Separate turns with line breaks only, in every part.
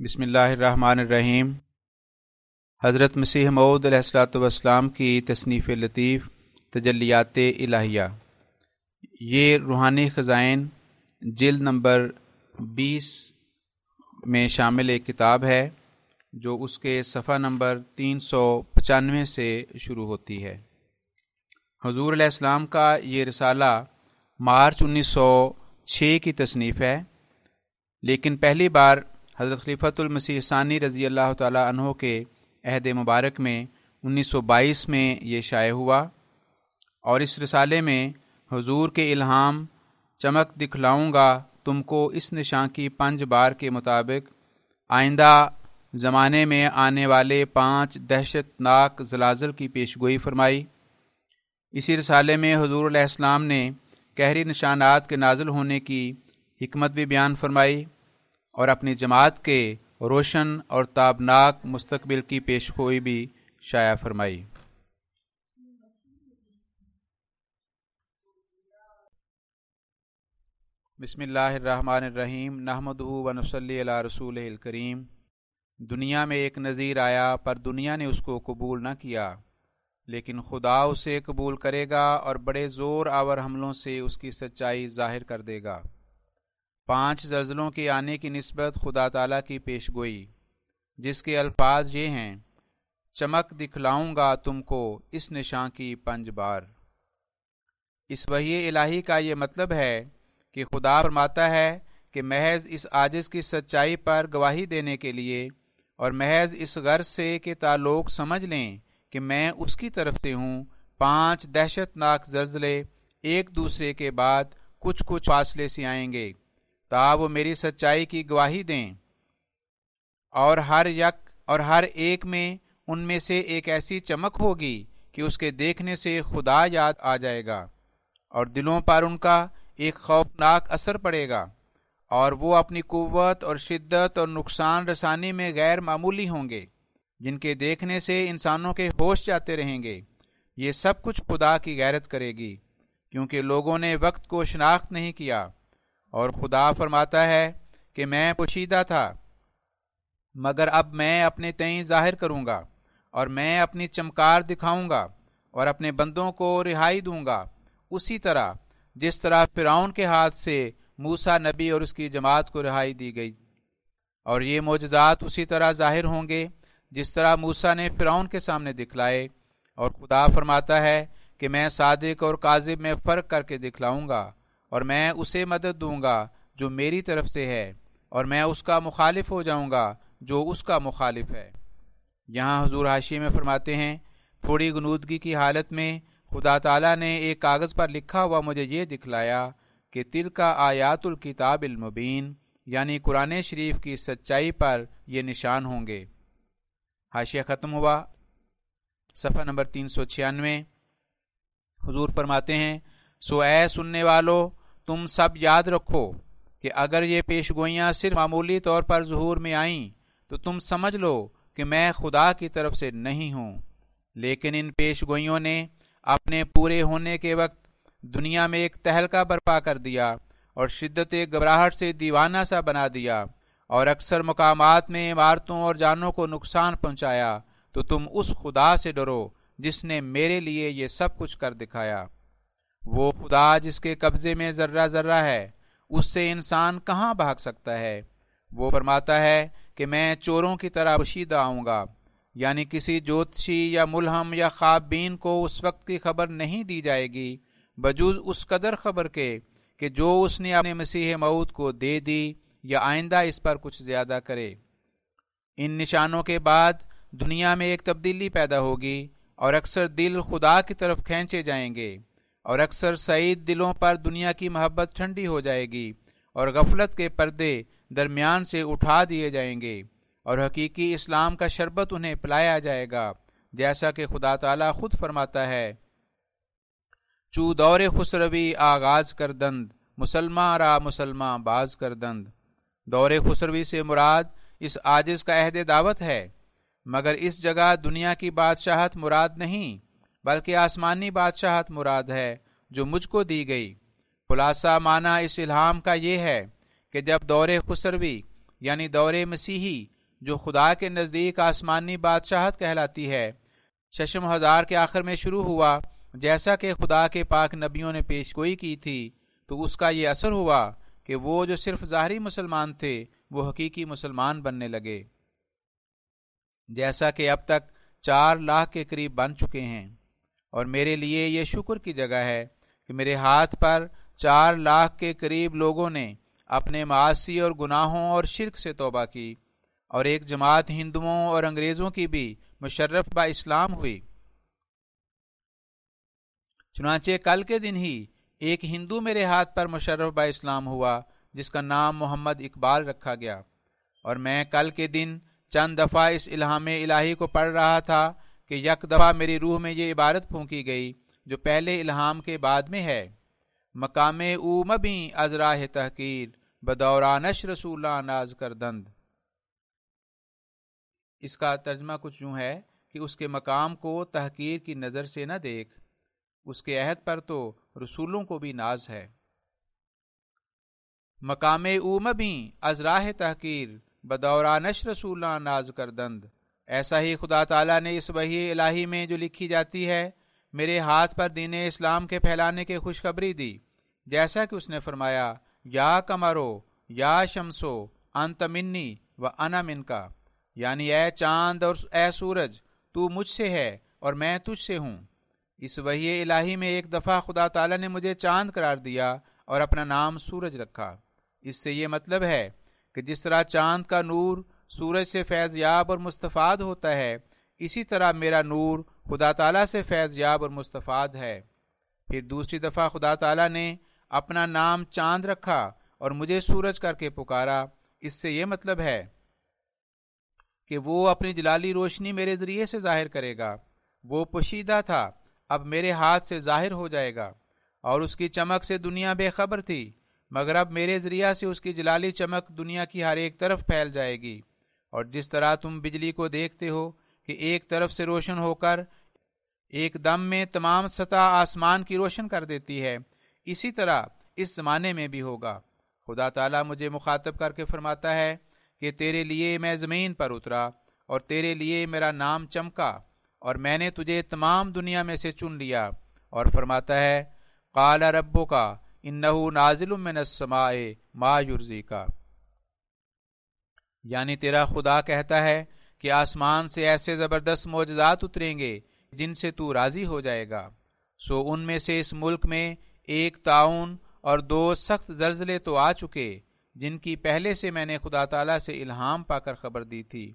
بسم اللہ الرحمن الرحیم۔ حضرت مسیح معود علیہ السلاۃ والسلام کی تصنیف لطیف تجلیات الہیہ۔ یہ روحانی خزائن جلد نمبر بیس میں شامل ایک کتاب ہے، جو اس کے صفحہ نمبر تین سو پچانوے سے شروع ہوتی ہے۔ حضور علیہ السلام کا یہ رسالہ مارچ انیس سو چھ کی تصنیف ہے، لیکن پہلی بار حضرت خلیفۃ المسیح ثانی رضی اللہ تعالیٰ عنہ کے عہد مبارک میں انیس سو بائیس میں یہ شائع ہوا اور اس رسالے میں حضور کے الہام چمک دکھلاؤں گا تم کو اس نشان کی پنج بار کے مطابق آئندہ زمانے میں آنے والے پانچ دہشت ناک زلازل کی پیشگوئی فرمائی۔ اسی رسالے میں حضور علیہ السلام نے کہری نشانات کے نازل ہونے کی حکمت بھی بیان فرمائی۔ اور اپنی جماعت کے روشن اور تابناک مستقبل کی پیش گوئی بھی شائع فرمائی۔ بسم اللہ الرحمن الرحیم۔ نحمد و نسلی اللہ رسول الکریم۔ دنیا میں ایک نظیر آیا، پر دنیا نے اس کو قبول نہ کیا۔ لیکن خدا اسے قبول کرے گا اور بڑے زور آور حملوں سے اس کی سچائی ظاہر کر دے گا۔ پانچ زلزلوں کے آنے کی نسبت خدا تعالیٰ کی پیش گوئی، جس کے الفاظ یہ ہیں، چمک دکھلاؤں گا تم کو اس نشان کی پنج بار۔ اس وحی الہی کا یہ مطلب ہے کہ خدا فرماتا ہے کہ محض اس آجز کی سچائی پر گواہی دینے کے لیے اور محض اس غرض سے کہ تعلق سمجھ لیں کہ میں اس کی طرف سے ہوں۔ پانچ دہشت ناک زلزلے ایک دوسرے کے بعد کچھ کچھ فاصلے سے آئیں گے۔ تا وہ میری سچائی کی گواہی دیں۔ اور ہر یک اور ہر ایک میں ان میں سے ایک ایسی چمک ہوگی کہ اس کے دیکھنے سے خدا یاد آ جائے گا، اور دلوں پر ان کا ایک خوفناک اثر پڑے گا، اور وہ اپنی قوت اور شدت اور نقصان رسانی میں غیر معمولی ہوں گے، جن کے دیکھنے سے انسانوں کے ہوش جاتے رہیں گے۔ یہ سب کچھ خدا کی غیرت کرے گی، کیونکہ لوگوں نے وقت کو شناخت نہیں کیا۔ اور خدا فرماتا ہے کہ میں پوشیدہ تھا، مگر اب میں اپنے تئیں ظاہر کروں گا اور میں اپنی چمکار دکھاؤں گا اور اپنے بندوں کو رہائی دوں گا۔ اسی طرح جس طرح فرعون کے ہاتھ سے موسا نبی اور اس کی جماعت کو رہائی دی گئی۔ اور یہ معجزات اسی طرح ظاہر ہوں گے جس طرح موسا نے فرعون کے سامنے دکھلائے۔ اور خدا فرماتا ہے کہ میں صادق اور کاذب میں فرق کر کے دکھلاؤں گا۔ اور میں اسے مدد دوں گا جو میری طرف سے ہے، اور میں اس کا مخالف ہو جاؤں گا جو اس کا مخالف ہے۔ یہاں حضور حاشی میں فرماتے ہیں، تھوڑی گنودگی کی حالت میں خدا تعالیٰ نے ایک کاغذ پر لکھا ہوا مجھے یہ دکھلایا کہ تل کا آیات الکتاب المبین یعنی قرآن شریف کی سچائی پر یہ نشان ہوں گے۔ حاشیہ ختم ہوا۔ صفحہ نمبر تین سو چھیانوے۔ حضور فرماتے ہیں، سو اے سننے والو تم سب یاد رکھو کہ اگر یہ پیش گوئیاں صرف معمولی طور پر ظہور میں آئیں، تو تم سمجھ لو کہ میں خدا کی طرف سے نہیں ہوں۔ لیکن ان پیش گوئیوں نے اپنے پورے ہونے کے وقت دنیا میں ایک تہلکا برپا کر دیا اور شدت گھبراہٹ سے دیوانہ سا بنا دیا اور اکثر مقامات میں عمارتوں اور جانوں کو نقصان پہنچایا، تو تم اس خدا سے ڈرو جس نے میرے لیے یہ سب کچھ کر دکھایا۔ وہ خدا جس کے قبضے میں ذرہ ذرہ ہے، اس سے انسان کہاں بھاگ سکتا ہے؟ وہ فرماتا ہے کہ میں چوروں کی طرح بشیدہ آؤں گا یعنی کسی جوتشی یا ملہم یا خواب بین کو اس وقت کی خبر نہیں دی جائے گی، بجوز اس قدر خبر کے کہ جو اس نے اپنے مسیح مود کو دے دی یا آئندہ اس پر کچھ زیادہ کرے۔ ان نشانوں کے بعد دنیا میں ایک تبدیلی پیدا ہوگی اور اکثر دل خدا کی طرف کھینچے جائیں گے۔ اور اکثر سعید دلوں پر دنیا کی محبت ٹھنڈی ہو جائے گی اور غفلت کے پردے درمیان سے اٹھا دیے جائیں گے اور حقیقی اسلام کا شربت انہیں پلایا جائے گا، جیسا کہ خدا تعالی خود فرماتا ہے۔ چو دور خسروی آغاز کر دند مسلمان را مسلمان باز کر دند۔ دور خسروی سے مراد اس آجز کا عہد دعوت ہے، مگر اس جگہ دنیا کی بادشاہت مراد نہیں۔ بلکہ آسمانی بادشاہت مراد ہے جو مجھ کو دی گئی۔ خلاصہ معنی اس الہام کا یہ ہے کہ جب دور خسروی یعنی دور مسیحی جو خدا کے نزدیک آسمانی بادشاہت کہلاتی ہے، ششم ہزار کے آخر میں شروع ہوا۔ جیسا کہ خدا کے پاک نبیوں نے پیش گوئی کی تھی، تو اس کا یہ اثر ہوا کہ وہ جو صرف ظاہری مسلمان تھے، وہ حقیقی مسلمان بننے لگے۔ جیسا کہ اب تک چار لاکھ کے قریب بن چکے ہیں۔ اور میرے لیے یہ شکر کی جگہ ہے کہ میرے ہاتھ پر چار لاکھ کے قریب لوگوں نے اپنے معاشی اور گناہوں اور شرک سے توبہ کی اور ایک جماعت ہندوؤں اور انگریزوں کی بھی مشرف با اسلام ہوئی۔ چنانچہ کل کے دن ہی ایک ہندو میرے ہاتھ پر مشرف با اسلام ہوا، جس کا نام محمد اقبال رکھا گیا۔ اور میں کل کے دن چند دفعہ اس الہام الہی کو پڑھ رہا تھا کہ یک دفعہ میری روح میں یہ عبارت پھونکی گئی جو پہلے الہام کے بعد میں ہے۔ مقام او مبی ازراہ تحقیر بدورانش رسول ناز کر دند اس کا ترجمہ کچھ یوں ہے کہ اس کے مقام کو تحقیر کی نظر سے نہ دیکھ، اس کے عہد پر تو رسولوں کو بھی ناز ہے۔ مقام او مبی ازراہ تحقیر بدورانش رسول ناز کر دند ایسا ہی خدا تعالیٰ نے اس وحی الہی میں جو لکھی جاتی ہے، میرے ہاتھ پر دین اسلام کے پھیلانے کی خوشخبری دی۔ جیسا کہ اس نے فرمایا، یا کمرو، یا شمسو، انت منی و انا من کا یعنی اے چاند اور اے سورج، تو مجھ سے ہے اور میں تجھ سے ہوں۔ اس وحی الہی میں ایک دفعہ خدا تعالیٰ نے مجھے چاند قرار دیا اور اپنا نام سورج رکھا۔ اس سے یہ مطلب ہے کہ جس طرح چاند کا نور سورج سے فیض یاب اور مستفاد ہوتا ہے۔ اسی طرح میرا نور خدا تعالیٰ سے فیض یاب اور مستفاد ہے۔ پھر دوسری دفعہ خدا تعالیٰ نے اپنا نام چاند رکھا اور مجھے سورج کر کے پکارا۔ اس سے یہ مطلب ہے کہ وہ اپنی جلالی روشنی میرے ذریعے سے ظاہر کرے گا۔ وہ پوشیدہ تھا، اب میرے ہاتھ سے ظاہر ہو جائے گا۔ اور اس کی چمک سے دنیا بے خبر تھی، مگر اب میرے ذریعہ سے اس کی جلالی چمک دنیا کی ہر ایک طرف پھیل جائے گی۔ اور جس طرح تم بجلی کو دیکھتے ہو کہ ایک طرف سے روشن ہو کر ایک دم میں تمام سطح آسمان کی روشن کر دیتی ہے، اسی طرح اس زمانے میں بھی ہوگا۔ خدا تعالیٰ مجھے مخاطب کر کے فرماتا ہے کہ تیرے لیے میں زمین پر اترا اور تیرے لیے میرا نام چمکا اور میں نے تجھے تمام دنیا میں سے چن لیا۔ اور فرماتا ہے کالا ربو کا ان نازل من السماء ما یورزی کا یعنی تیرا خدا کہتا ہے کہ آسمان سے ایسے زبردست معجزات اتریں گے جن سے تو راضی ہو جائے گا۔ سو ان میں سے اس ملک میں ایک تعاون اور دو سخت زلزلے تو آ چکے، جن کی پہلے سے میں نے خدا تعالیٰ سے الہام پا کر خبر دی تھی۔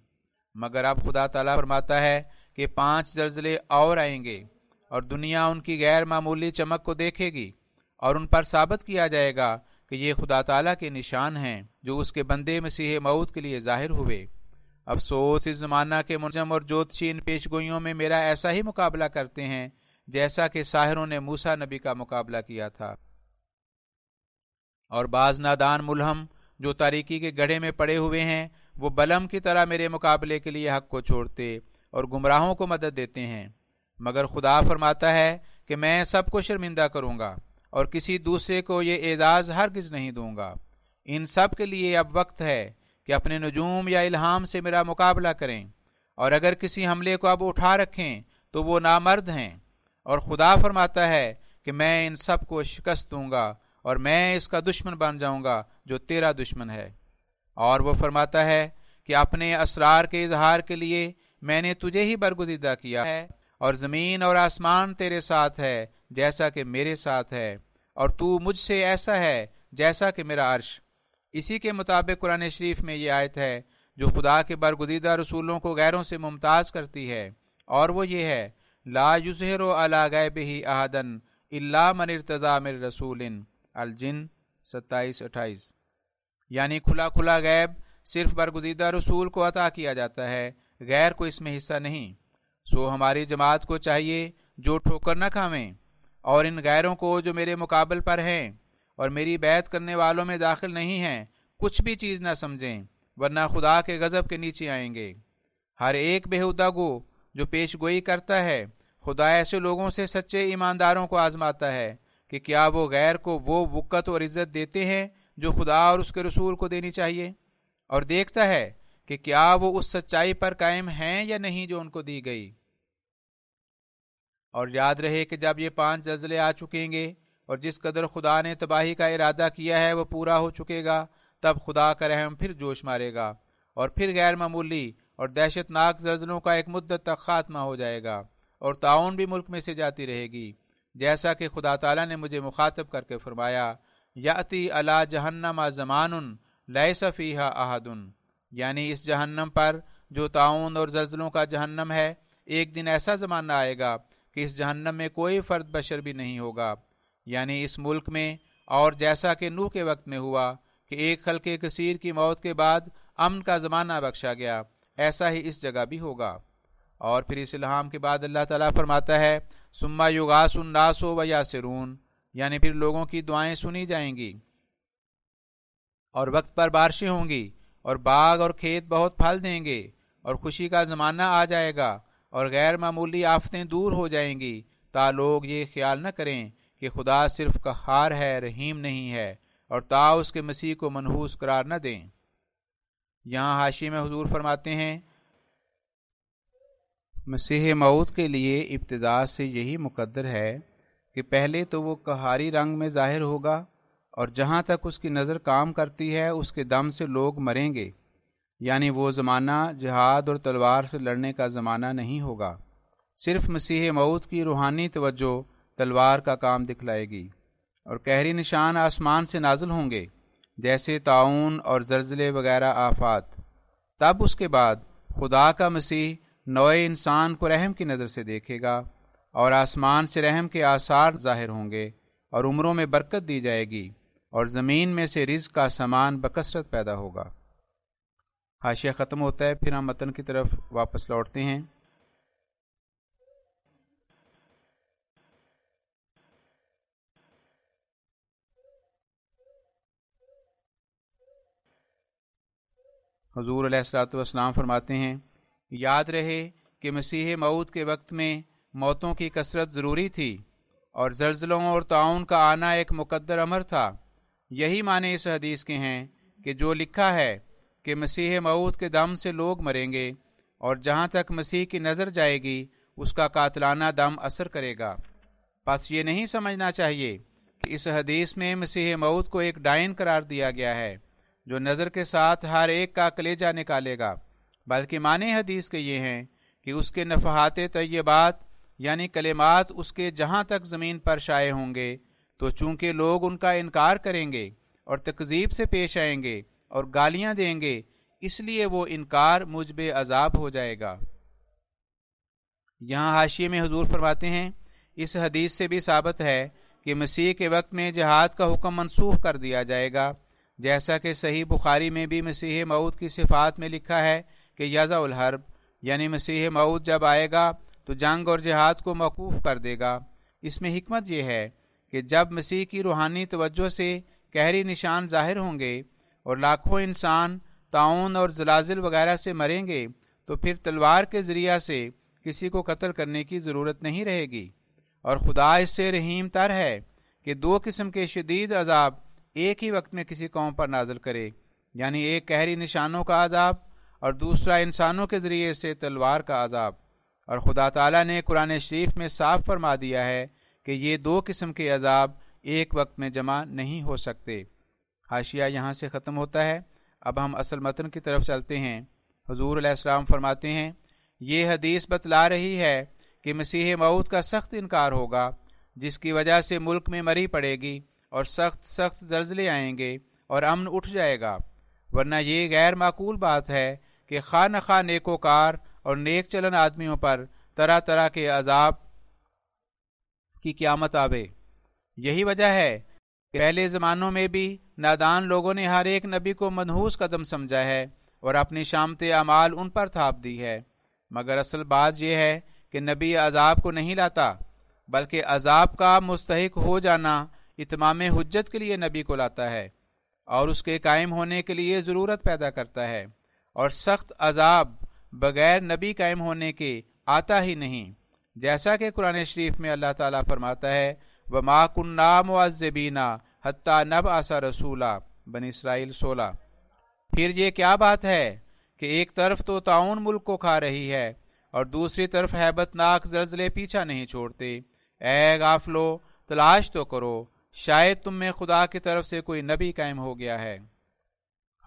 مگر اب خدا تعالیٰ فرماتا ہے کہ پانچ زلزلے اور آئیں گے اور دنیا ان کی غیر معمولی چمک کو دیکھے گی اور ان پر ثابت کیا جائے گا کہ یہ خدا تعالیٰ کے نشان ہیں جو اس کے بندے مسیح مود کے لیے ظاہر ہوئے۔ افسوس اس زمانہ کے منظم اور جوتشی ان پیش گوئیوں میں میرا ایسا ہی مقابلہ کرتے ہیں جیسا کہ ساحروں نے موسا نبی کا مقابلہ کیا تھا۔ اور بعض نادان ملہم جو تاریکی کے گڑھے میں پڑے ہوئے ہیں، وہ بلم کی طرح میرے مقابلے کے لیے حق کو چھوڑتے اور گمراہوں کو مدد دیتے ہیں۔ مگر خدا فرماتا ہے کہ میں سب کو شرمندہ کروں گا۔ اور کسی دوسرے کو یہ اعزاز ہرگز نہیں دوں گا۔ ان سب کے لیے اب وقت ہے کہ اپنے نجوم یا الہام سے میرا مقابلہ کریں۔ اور اگر کسی حملے کو اب اٹھا رکھیں تو وہ نامرد ہیں۔ اور خدا فرماتا ہے کہ میں ان سب کو شکست دوں گا اور میں اس کا دشمن بن جاؤں گا جو تیرا دشمن ہے۔ اور وہ فرماتا ہے کہ اپنے اسرار کے اظہار کے لیے میں نے تجھے ہی برگزیدہ کیا ہے اور زمین اور آسمان تیرے ساتھ ہے۔ جیسا کہ میرے ساتھ ہے اور تو مجھ سے ایسا ہے جیسا کہ میرا عرش۔ اسی کے مطابق قرآن شریف میں یہ آیت ہے، جو خدا کے برگزیدہ رسولوں کو غیروں سے ممتاز کرتی ہے۔ اور وہ یہ ہے، لا یظہر علی غیب ہی احدن اللہ من ارتضا من رسول الجن ستائیس اٹھائیس۔ یعنی کھلا کھلا غیب صرف برگزیدہ رسول کو عطا کیا جاتا ہے، غیر کو اس میں حصہ نہیں۔ سو ہماری جماعت کو چاہیے جو ٹھوکر نہ کھاویں۔ اور ان غیروں کو جو میرے مقابل پر ہیں اور میری بیعت کرنے والوں میں داخل نہیں ہیں، کچھ بھی چیز نہ سمجھیں، ورنہ خدا کے غضب کے نیچے آئیں گے۔ ہر ایک بےحدہ گو جو پیش گوئی کرتا ہے، خدا ایسے لوگوں سے سچے ایمانداروں کو آزماتا ہے کہ کیا وہ غیر کو وہ وقت اور عزت دیتے ہیں جو خدا اور اس کے رسول کو دینی چاہیے؟ اور دیکھتا ہے کہ کیا وہ اس سچائی پر قائم ہیں یا نہیں جو ان کو دی گئی۔ اور یاد رہے کہ جب یہ پانچ زلزلے آ چکیں گے اور جس قدر خدا نے تباہی کا ارادہ کیا ہے وہ پورا ہو چکے گا، تب خدا کا رحم پھر جوش مارے گا اور پھر غیر معمولی اور دہشت ناک زلزلوں کا ایک مدت تک خاتمہ ہو جائے گا اور تعاون بھی ملک میں سے جاتی رہے گی۔ جیسا کہ خدا تعالیٰ نے مجھے مخاطب کر کے فرمایا یاتی اللہ جہنم زمان لیے صفیحہ احدن۔ یعنی اس جہنم پر جو تعاون اور زلزلوں کا جہنم ہے، ایک دن ایسا زمانہ آئے گا کہ اس جہنم میں کوئی فرد بشر بھی نہیں ہوگا۔ یعنی اس ملک میں، اور جیسا کہ نوح کے وقت میں ہوا کہ ایک خلق کثیر کی موت کے بعد امن کا زمانہ بخشا گیا، ایسا ہی اس جگہ بھی ہوگا۔ اور پھر اس الحام کے بعد اللہ تعالیٰ فرماتا ہے سما یوگاس الناس و یا سرون یعنی پھر لوگوں کی دعائیں سنی جائیں گی۔ اور وقت پر بارشیں ہوں گی، اور باغ اور کھیت بہت پھل دیں گے، اور خوشی کا زمانہ آ جائے گا۔ اور غیر معمولی آفتیں دور ہو جائیں گی، تا لوگ یہ خیال نہ کریں کہ خدا صرف کہار ہے، رحیم نہیں ہے، اور تا اس کے مسیح کو منحوس قرار نہ دیں۔ یہاں حاشی میں حضور فرماتے ہیں، مسیح مود کے لیے ابتدا سے یہی مقدر ہے کہ پہلے تو وہ کہاری رنگ میں ظاہر ہوگا، اور جہاں تک اس کی نظر کام کرتی ہے، اس کے دم سے لوگ مریں گے۔ یعنی وہ زمانہ جہاد اور تلوار سے لڑنے کا زمانہ نہیں ہوگا۔ صرف مسیح مود کی روحانی توجہ تلوار کا کام دکھلائے گی اور کہری نشان آسمان سے نازل ہوں گے، جیسے تعاون اور زلزلے وغیرہ آفات۔ تب اس کے بعد خدا کا مسیح نوئے انسان کو رحم کی نظر سے دیکھے گا اور آسمان سے رحم کے آثار ظاہر ہوں گے اور عمروں میں برکت دی جائے گی اور زمین میں سے رزق کا سامان بکثرت پیدا ہوگا۔ حاشیہ ختم ہوتا ہے، پھر ہم متن کی طرف واپس لوٹتے ہیں۔ حضور علیہ السلاۃ والسلام فرماتے ہیں، یاد رہے کہ مسیح مود کے وقت میں موتوں کی کثرت ضروری تھی اور زلزلوں اور تعاون کا آنا ایک مقدر امر تھا۔ یہی معنی اس حدیث کے ہیں کہ جو لکھا ہے کہ مسیح معود کے دم سے لوگ مریں گے اور جہاں تک مسیح کی نظر جائے گی، اس کا قاتلانہ دم اثر کرے گا۔ پس یہ نہیں سمجھنا چاہیے کہ اس حدیث میں مسیح معود کو ایک ڈائن قرار دیا گیا ہے، جو نظر کے ساتھ ہر ایک کا کلیجہ نکالے گا، بلکہ معنی حدیث کے یہ ہیں کہ اس کے نفحات طیبات یعنی کلمات اس کے جہاں تک زمین پر شائع ہوں گے، تو چونکہ لوگ ان کا انکار کریں گے اور تقزیب سے پیش آئیں گے اور گالیاں دیں گے، اس لیے وہ انکار مجب عذاب ہو جائے گا۔ یہاں حاشیے میں حضور فرماتے ہیں، اس حدیث سے بھی ثابت ہے کہ مسیح کے وقت میں جہاد کا حکم منسوخ کر دیا جائے گا۔ جیسا کہ صحیح بخاری میں بھی مسیح مود کی صفات میں لکھا ہے کہ یزا الحرب یعنی مسیح مود جب آئے گا تو جنگ اور جہاد کو موقوف کر دے گا۔ اس میں حکمت یہ ہے کہ جب مسیح کی روحانی توجہ سے گہری نشان ظاہر ہوں گے اور لاکھوں انسان تعاون اور زلازل وغیرہ سے مریں گے، تو پھر تلوار کے ذریعہ سے کسی کو قتل کرنے کی ضرورت نہیں رہے گی۔ اور خدا اس سے رحیم تر ہے کہ دو قسم کے شدید عذاب ایک ہی وقت میں کسی قوم پر نازل کرے یعنی ایک گہری نشانوں کا عذاب اور دوسرا انسانوں کے ذریعے سے تلوار کا عذاب۔ اور خدا تعالیٰ نے قرآن شریف میں صاف فرما دیا ہے کہ یہ دو قسم کے عذاب ایک وقت میں جمع نہیں ہو سکتے۔ حاشیہ یہاں سے ختم ہوتا ہے۔ اب ہم اصل متن کی طرف چلتے ہیں۔ حضور علیہ السلام فرماتے ہیں، یہ حدیث بتلا رہی ہے کہ مسیح مود کا سخت انکار ہوگا، جس کی وجہ سے ملک میں مری پڑے گی اور سخت سخت زلزلے آئیں گے اور امن اٹھ جائے گا۔ ورنہ یہ غیر معقول بات ہے کہ خواہ نخواہ نیک و کار اور نیک چلن آدمیوں پر طرح طرح کے عذاب کی قیامت آوے۔ یہی وجہ ہے کہ پہلے زمانوں میں بھی نادان لوگوں نے ہر ایک نبی کو منحوس قدم سمجھا ہے اور اپنی شامت اعمال ان پر تھاپ دی ہے۔ مگر اصل بات یہ ہے کہ نبی عذاب کو نہیں لاتا، بلکہ عذاب کا مستحق ہو جانا اتمام حجت کے لیے نبی کو لاتا ہے اور اس کے قائم ہونے کے لیے ضرورت پیدا کرتا ہے۔ اور سخت عذاب بغیر نبی قائم ہونے کے آتا ہی نہیں۔ جیسا کہ قرآن شریف میں اللہ تعالیٰ فرماتا ہے وہ ما کن نام حتیٰ نب آسا رسولہ بن اسرائیل سولہ۔ پھر یہ کیا بات ہے کہ ایک طرف تو تعاون ملک کو کھا رہی ہے اور دوسری طرف حیبت ناک زلزلے پیچھا نہیں چھوڑتے۔ اے غافلو، تلاش تو کرو، شاید تم میں خدا کی طرف سے کوئی نبی قائم ہو گیا ہے۔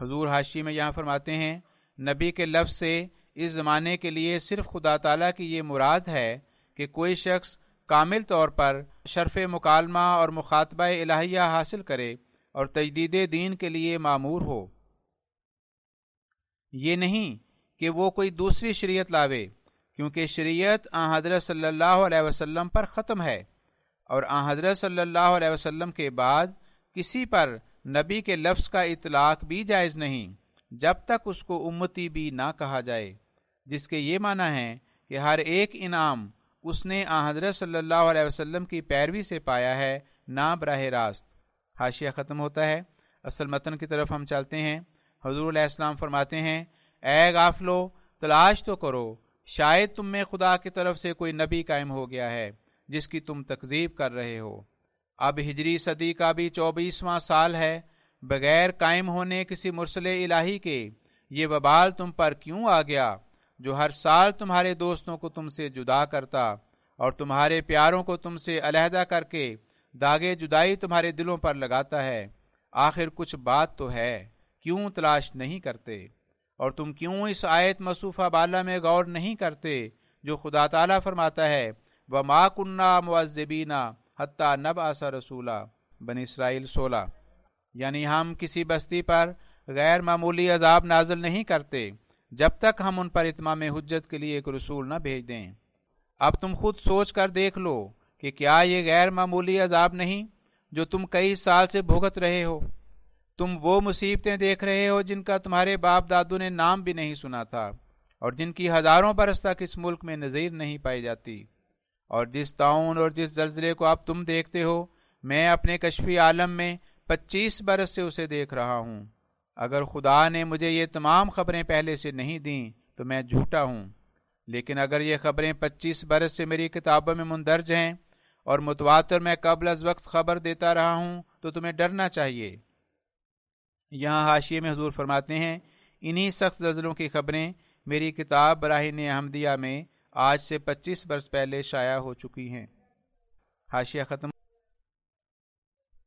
حضور حاشی میں یہاں فرماتے ہیں، نبی کے لفظ سے اس زمانے کے لیے صرف خدا تعالیٰ کی یہ مراد ہے کہ کوئی شخص کامل طور پر شرف مکالمہ اور مخاطبہ الہیہ حاصل کرے اور تجدید دین کے لیے معمور ہو۔ یہ نہیں کہ وہ کوئی دوسری شریعت لاوے، کیونکہ شریعت آ حضرت صلی اللہ علیہ وسلم پر ختم ہے اور آ حضرت صلی اللہ علیہ وسلم کے بعد کسی پر نبی کے لفظ کا اطلاق بھی جائز نہیں، جب تک اس کو امتی بھی نہ کہا جائے، جس کے یہ معنی ہے کہ ہر ایک انعام اس نے آ حضرت صلی اللہ علیہ وسلم کی پیروی سے پایا ہے نہ براہ راست۔ حاشیہ ختم ہوتا ہے۔ اصل متن کی طرف ہم چلتے ہیں۔ حضور علیہ السلام فرماتے ہیں، اے غافلو، تلاش تو کرو۔ شاید تم میں خدا کی طرف سے کوئی نبی قائم ہو گیا ہے، جس کی تم تکذیب کر رہے ہو۔ اب ہجری صدی کا بھی چوبیسواں سال ہے۔ بغیر قائم ہونے کسی مرسل الہی کے، یہ وبال تم پر کیوں آ گیا؟ جو ہر سال تمہارے دوستوں کو تم سے جدا کرتا اور تمہارے پیاروں کو تم سے علیحدہ کر کے داغے جدائی تمہارے دلوں پر لگاتا ہے، آخر کچھ بات تو ہے، کیوں تلاش نہیں کرتے؟ اور تم کیوں اس آیت مصوفہ بالا میں غور نہیں کرتے جو خدا تعالیٰ فرماتا ہے وہ ماں کنہ معذبینہ حتیٰ نب آسا رسولہ بن اسرائیل سولہ۔ یعنی ہم کسی بستی پر غیر معمولی عذاب نازل نہیں کرتے۔ جب تک ہم ان پر اتمام حجت کے لیے ایک رسول نہ بھیج دیں۔ اب تم خود سوچ کر دیکھ لو کہ کیا یہ غیر معمولی عذاب نہیں جو تم کئی سال سے بھگت رہے ہو۔ تم وہ مصیبتیں دیکھ رہے ہو جن کا تمہارے باپ دادو نے نام بھی نہیں سنا تھا اور جن کی ہزاروں برس تک اس ملک میں نظیر نہیں پائی جاتی۔ اور جس تعاون اور جس زلزلے کو اب تم دیکھتے ہو، میں اپنے کشفی عالم میں پچیس برس سے اسے دیکھ رہا ہوں۔ اگر خدا نے مجھے یہ تمام خبریں پہلے سے نہیں دیں تو میں جھوٹا ہوں۔ لیکن اگر یہ خبریں پچیس برس سے میری کتابوں میں مندرج ہیں اور متواتر میں قبل از وقت خبر دیتا رہا ہوں تو تمہیں ڈرنا چاہیے۔ یہاں حاشیے میں حضور فرماتے ہیں، انہی سخت زلزلوں کی خبریں میری کتاب براہین احمدیہ میں آج سے پچیس برس پہلے شائع ہو چکی ہیں۔ حاشیہ ختم۔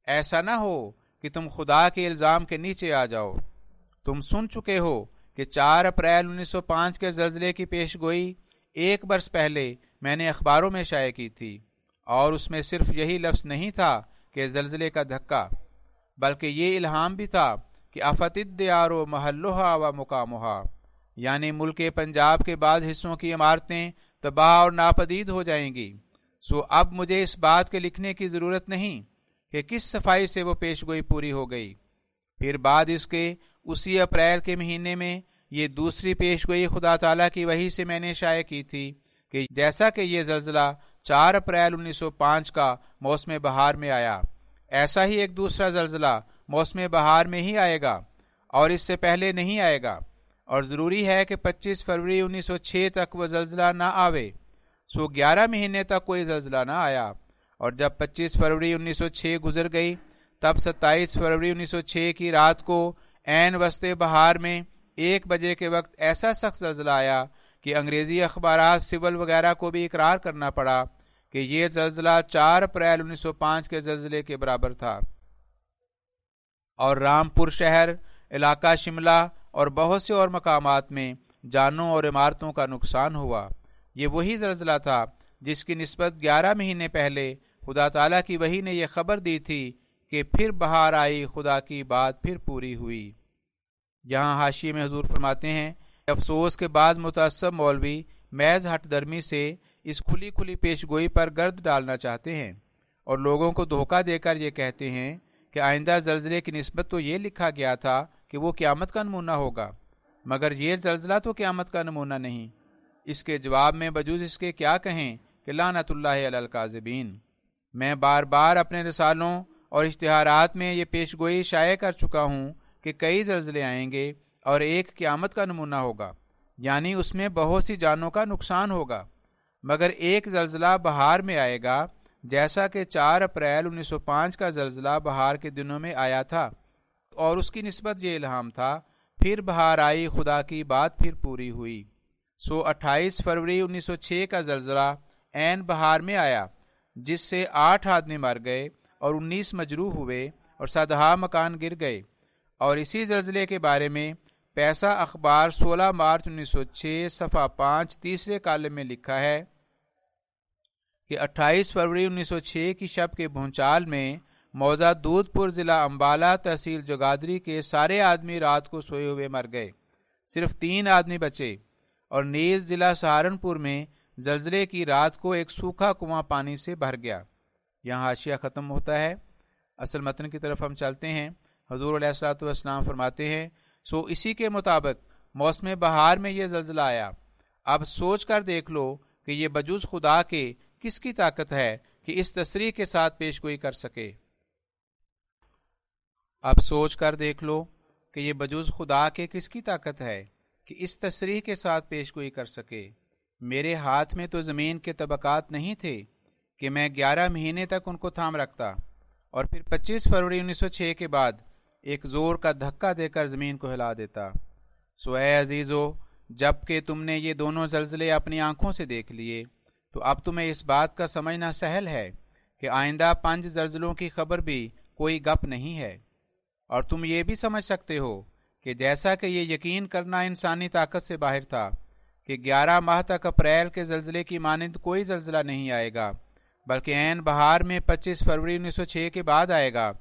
ایسا نہ ہو کہ تم خدا کے الزام کے نیچے آ جاؤ۔ تم سن چکے ہو کہ چار اپریل انیس سو پانچ کے زلزلے کی پیش گوئی۔ ایک برس پہلے میں نے اخباروں میں شائع کی تھی اور اس میں صرف یہی لفظ نہیں تھا کہ زلزلے کا دھکا، بلکہ یہ الہام بھی تھا کہ آفتد دیار و محلوہا و مقامہ یعنی ملک پنجاب کے بعد حصوں کی عمارتیں تباہ اور ناپدید ہو جائیں گی۔ سو اب مجھے اس بات کے لکھنے کی ضرورت نہیں۔ کہ کس صفائی سے وہ پیش گوئی پوری ہو گئی۔ پھر بعد اس کے اسی اپریل کے مہینے میں یہ دوسری پیش گوئی خدا تعالیٰ کی وہی سے میں نے شائع کی تھی کہ جیسا کہ یہ زلزلہ چار اپریل انیس سو پانچ کا موسم بہار میں آیا، ایسا ہی ایک دوسرا زلزلہ موسم بہار میں ہی آئے گا اور اس سے پہلے نہیں آئے گا۔ اور ضروری ہے کہ پچیس فروری انیس سو چھ تک وہ زلزلہ نہ آوے۔ سو گیارہ مہینے تک کوئی زلزلہ نہ آیا۔ اور جب پچیس فروری انیس سو چھ گزر گئی، تب ستائیس فروری انیس سو چھ کی رات کو عین وسط بہار میں ایک بجے کے وقت ایسا سخت زلزلہ آیا کہ انگریزی اخبارات سول وغیرہ کو بھی اقرار کرنا پڑا کہ یہ زلزلہ چار اپریل انیس سو پانچ کے زلزلے کے برابر تھا۔ اور رامپور شہر، علاقہ شملہ اور بہت سے اور مقامات میں جانوں اور عمارتوں کا نقصان ہوا۔ یہ وہی زلزلہ تھا جس کی نسبت گیارہ مہینے پہلے خدا تعالیٰ کی وہی نے یہ خبر دی تھی کہ پھر بہار آئی، خدا کی بات پھر پوری ہوئی۔ یہاں حاشی میں حضور فرماتے ہیں، افسوس کے بعد متاثر مولوی میز ہٹ درمی سے اس کھلی کھلی پیش گوئی پر گرد ڈالنا چاہتے ہیں۔ اور لوگوں کو دھوکہ دے کر یہ کہتے ہیں کہ آئندہ زلزلے کی نسبت تو یہ لکھا گیا تھا کہ وہ قیامت کا نمونہ ہوگا، مگر یہ زلزلہ تو قیامت کا نمونہ نہیں۔ اس کے جواب میں بجوز اس کے کیا کہیں کہ لانت اللہ علی القاذبین میں بار بار اپنے رسالوں اور اشتہارات میں یہ پیش گوئی شائع کر چکا ہوں کہ کئی زلزلے آئیں گے اور ایک قیامت کا نمونہ ہوگا یعنی اس میں بہت سی جانوں کا نقصان ہوگا۔ مگر ایک زلزلہ بہار میں آئے گا، جیسا کہ چار اپریل انیس سو پانچ کا زلزلہ بہار کے دنوں میں آیا تھا، اور اس کی نسبت یہ الہام تھا، پھر بہار آئی، خدا کی بات پھر پوری ہوئی۔ سو اٹھائیس فروری انیس سو چھ کا زلزلہ این بہار میں آیا۔ جس سے آٹھ آدمی مر گئے اور انیس مجروح ہوئے اور سدہا مکان گر گئے۔ اور اسی زلزلے کے بارے میں پیسہ اخبار سولہ مارچ انیس سو چھ صفحہ پانچ تیسرے کالم میں لکھا ہے کہ اٹھائیس فروری انیس سو چھ کی شب کے بھونچال میں موزہ دودھ پور ضلع امبالہ تحصیل جگادری کے سارے آدمی رات کو سوئے ہوئے مر گئے۔ صرف تین آدمی بچے اور نیز ضلع سہارنپور میں زلزلے کی رات کو ایک سوکھا کنواں پانی سے بھر گیا۔ یہاں حاشیہ ختم ہوتا ہے۔ اصل متن کی طرف ہم چلتے ہیں۔ حضور علیہ السلاۃ والسلام فرماتے ہیں، سو اسی کے مطابق موسم بہار میں یہ زلزلہ آیا۔ اب سوچ کر دیکھ لو کہ یہ بجوز خدا کے کس کی طاقت ہے کہ اس تصریح کے ساتھ پیش گوئی کر سکے۔ اب سوچ کر دیکھ لو کہ یہ بجوز خدا کے کس کی طاقت ہے کہ اس تصریح کے ساتھ پیش گوئی کر سکے۔ میرے ہاتھ میں تو زمین کے طبقات نہیں تھے کہ میں گیارہ مہینے تک ان کو تھام رکھتا۔ اور پھر پچیس فروری انیس سو چھ کے بعد ایک زور کا دھکا دے کر زمین کو ہلا دیتا۔ سو اے عزیزو، جبکہ تم نے یہ دونوں زلزلے اپنی آنکھوں سے دیکھ لیے، تو اب تمہیں اس بات کا سمجھنا سہل ہے کہ آئندہ پانچ زلزلوں کی خبر بھی کوئی گپ نہیں ہے۔ اور تم یہ بھی سمجھ سکتے ہو کہ جیسا کہ یہ یقین کرنا انسانی طاقت سے باہر تھا کہ گیارہ ماہ تک اپریل کے زلزلے کی مانند کوئی زلزلہ نہیں آئے گا، بلکہ عین بہار میں پچیس فروری انیس سو چھ کے بعد آئے گا۔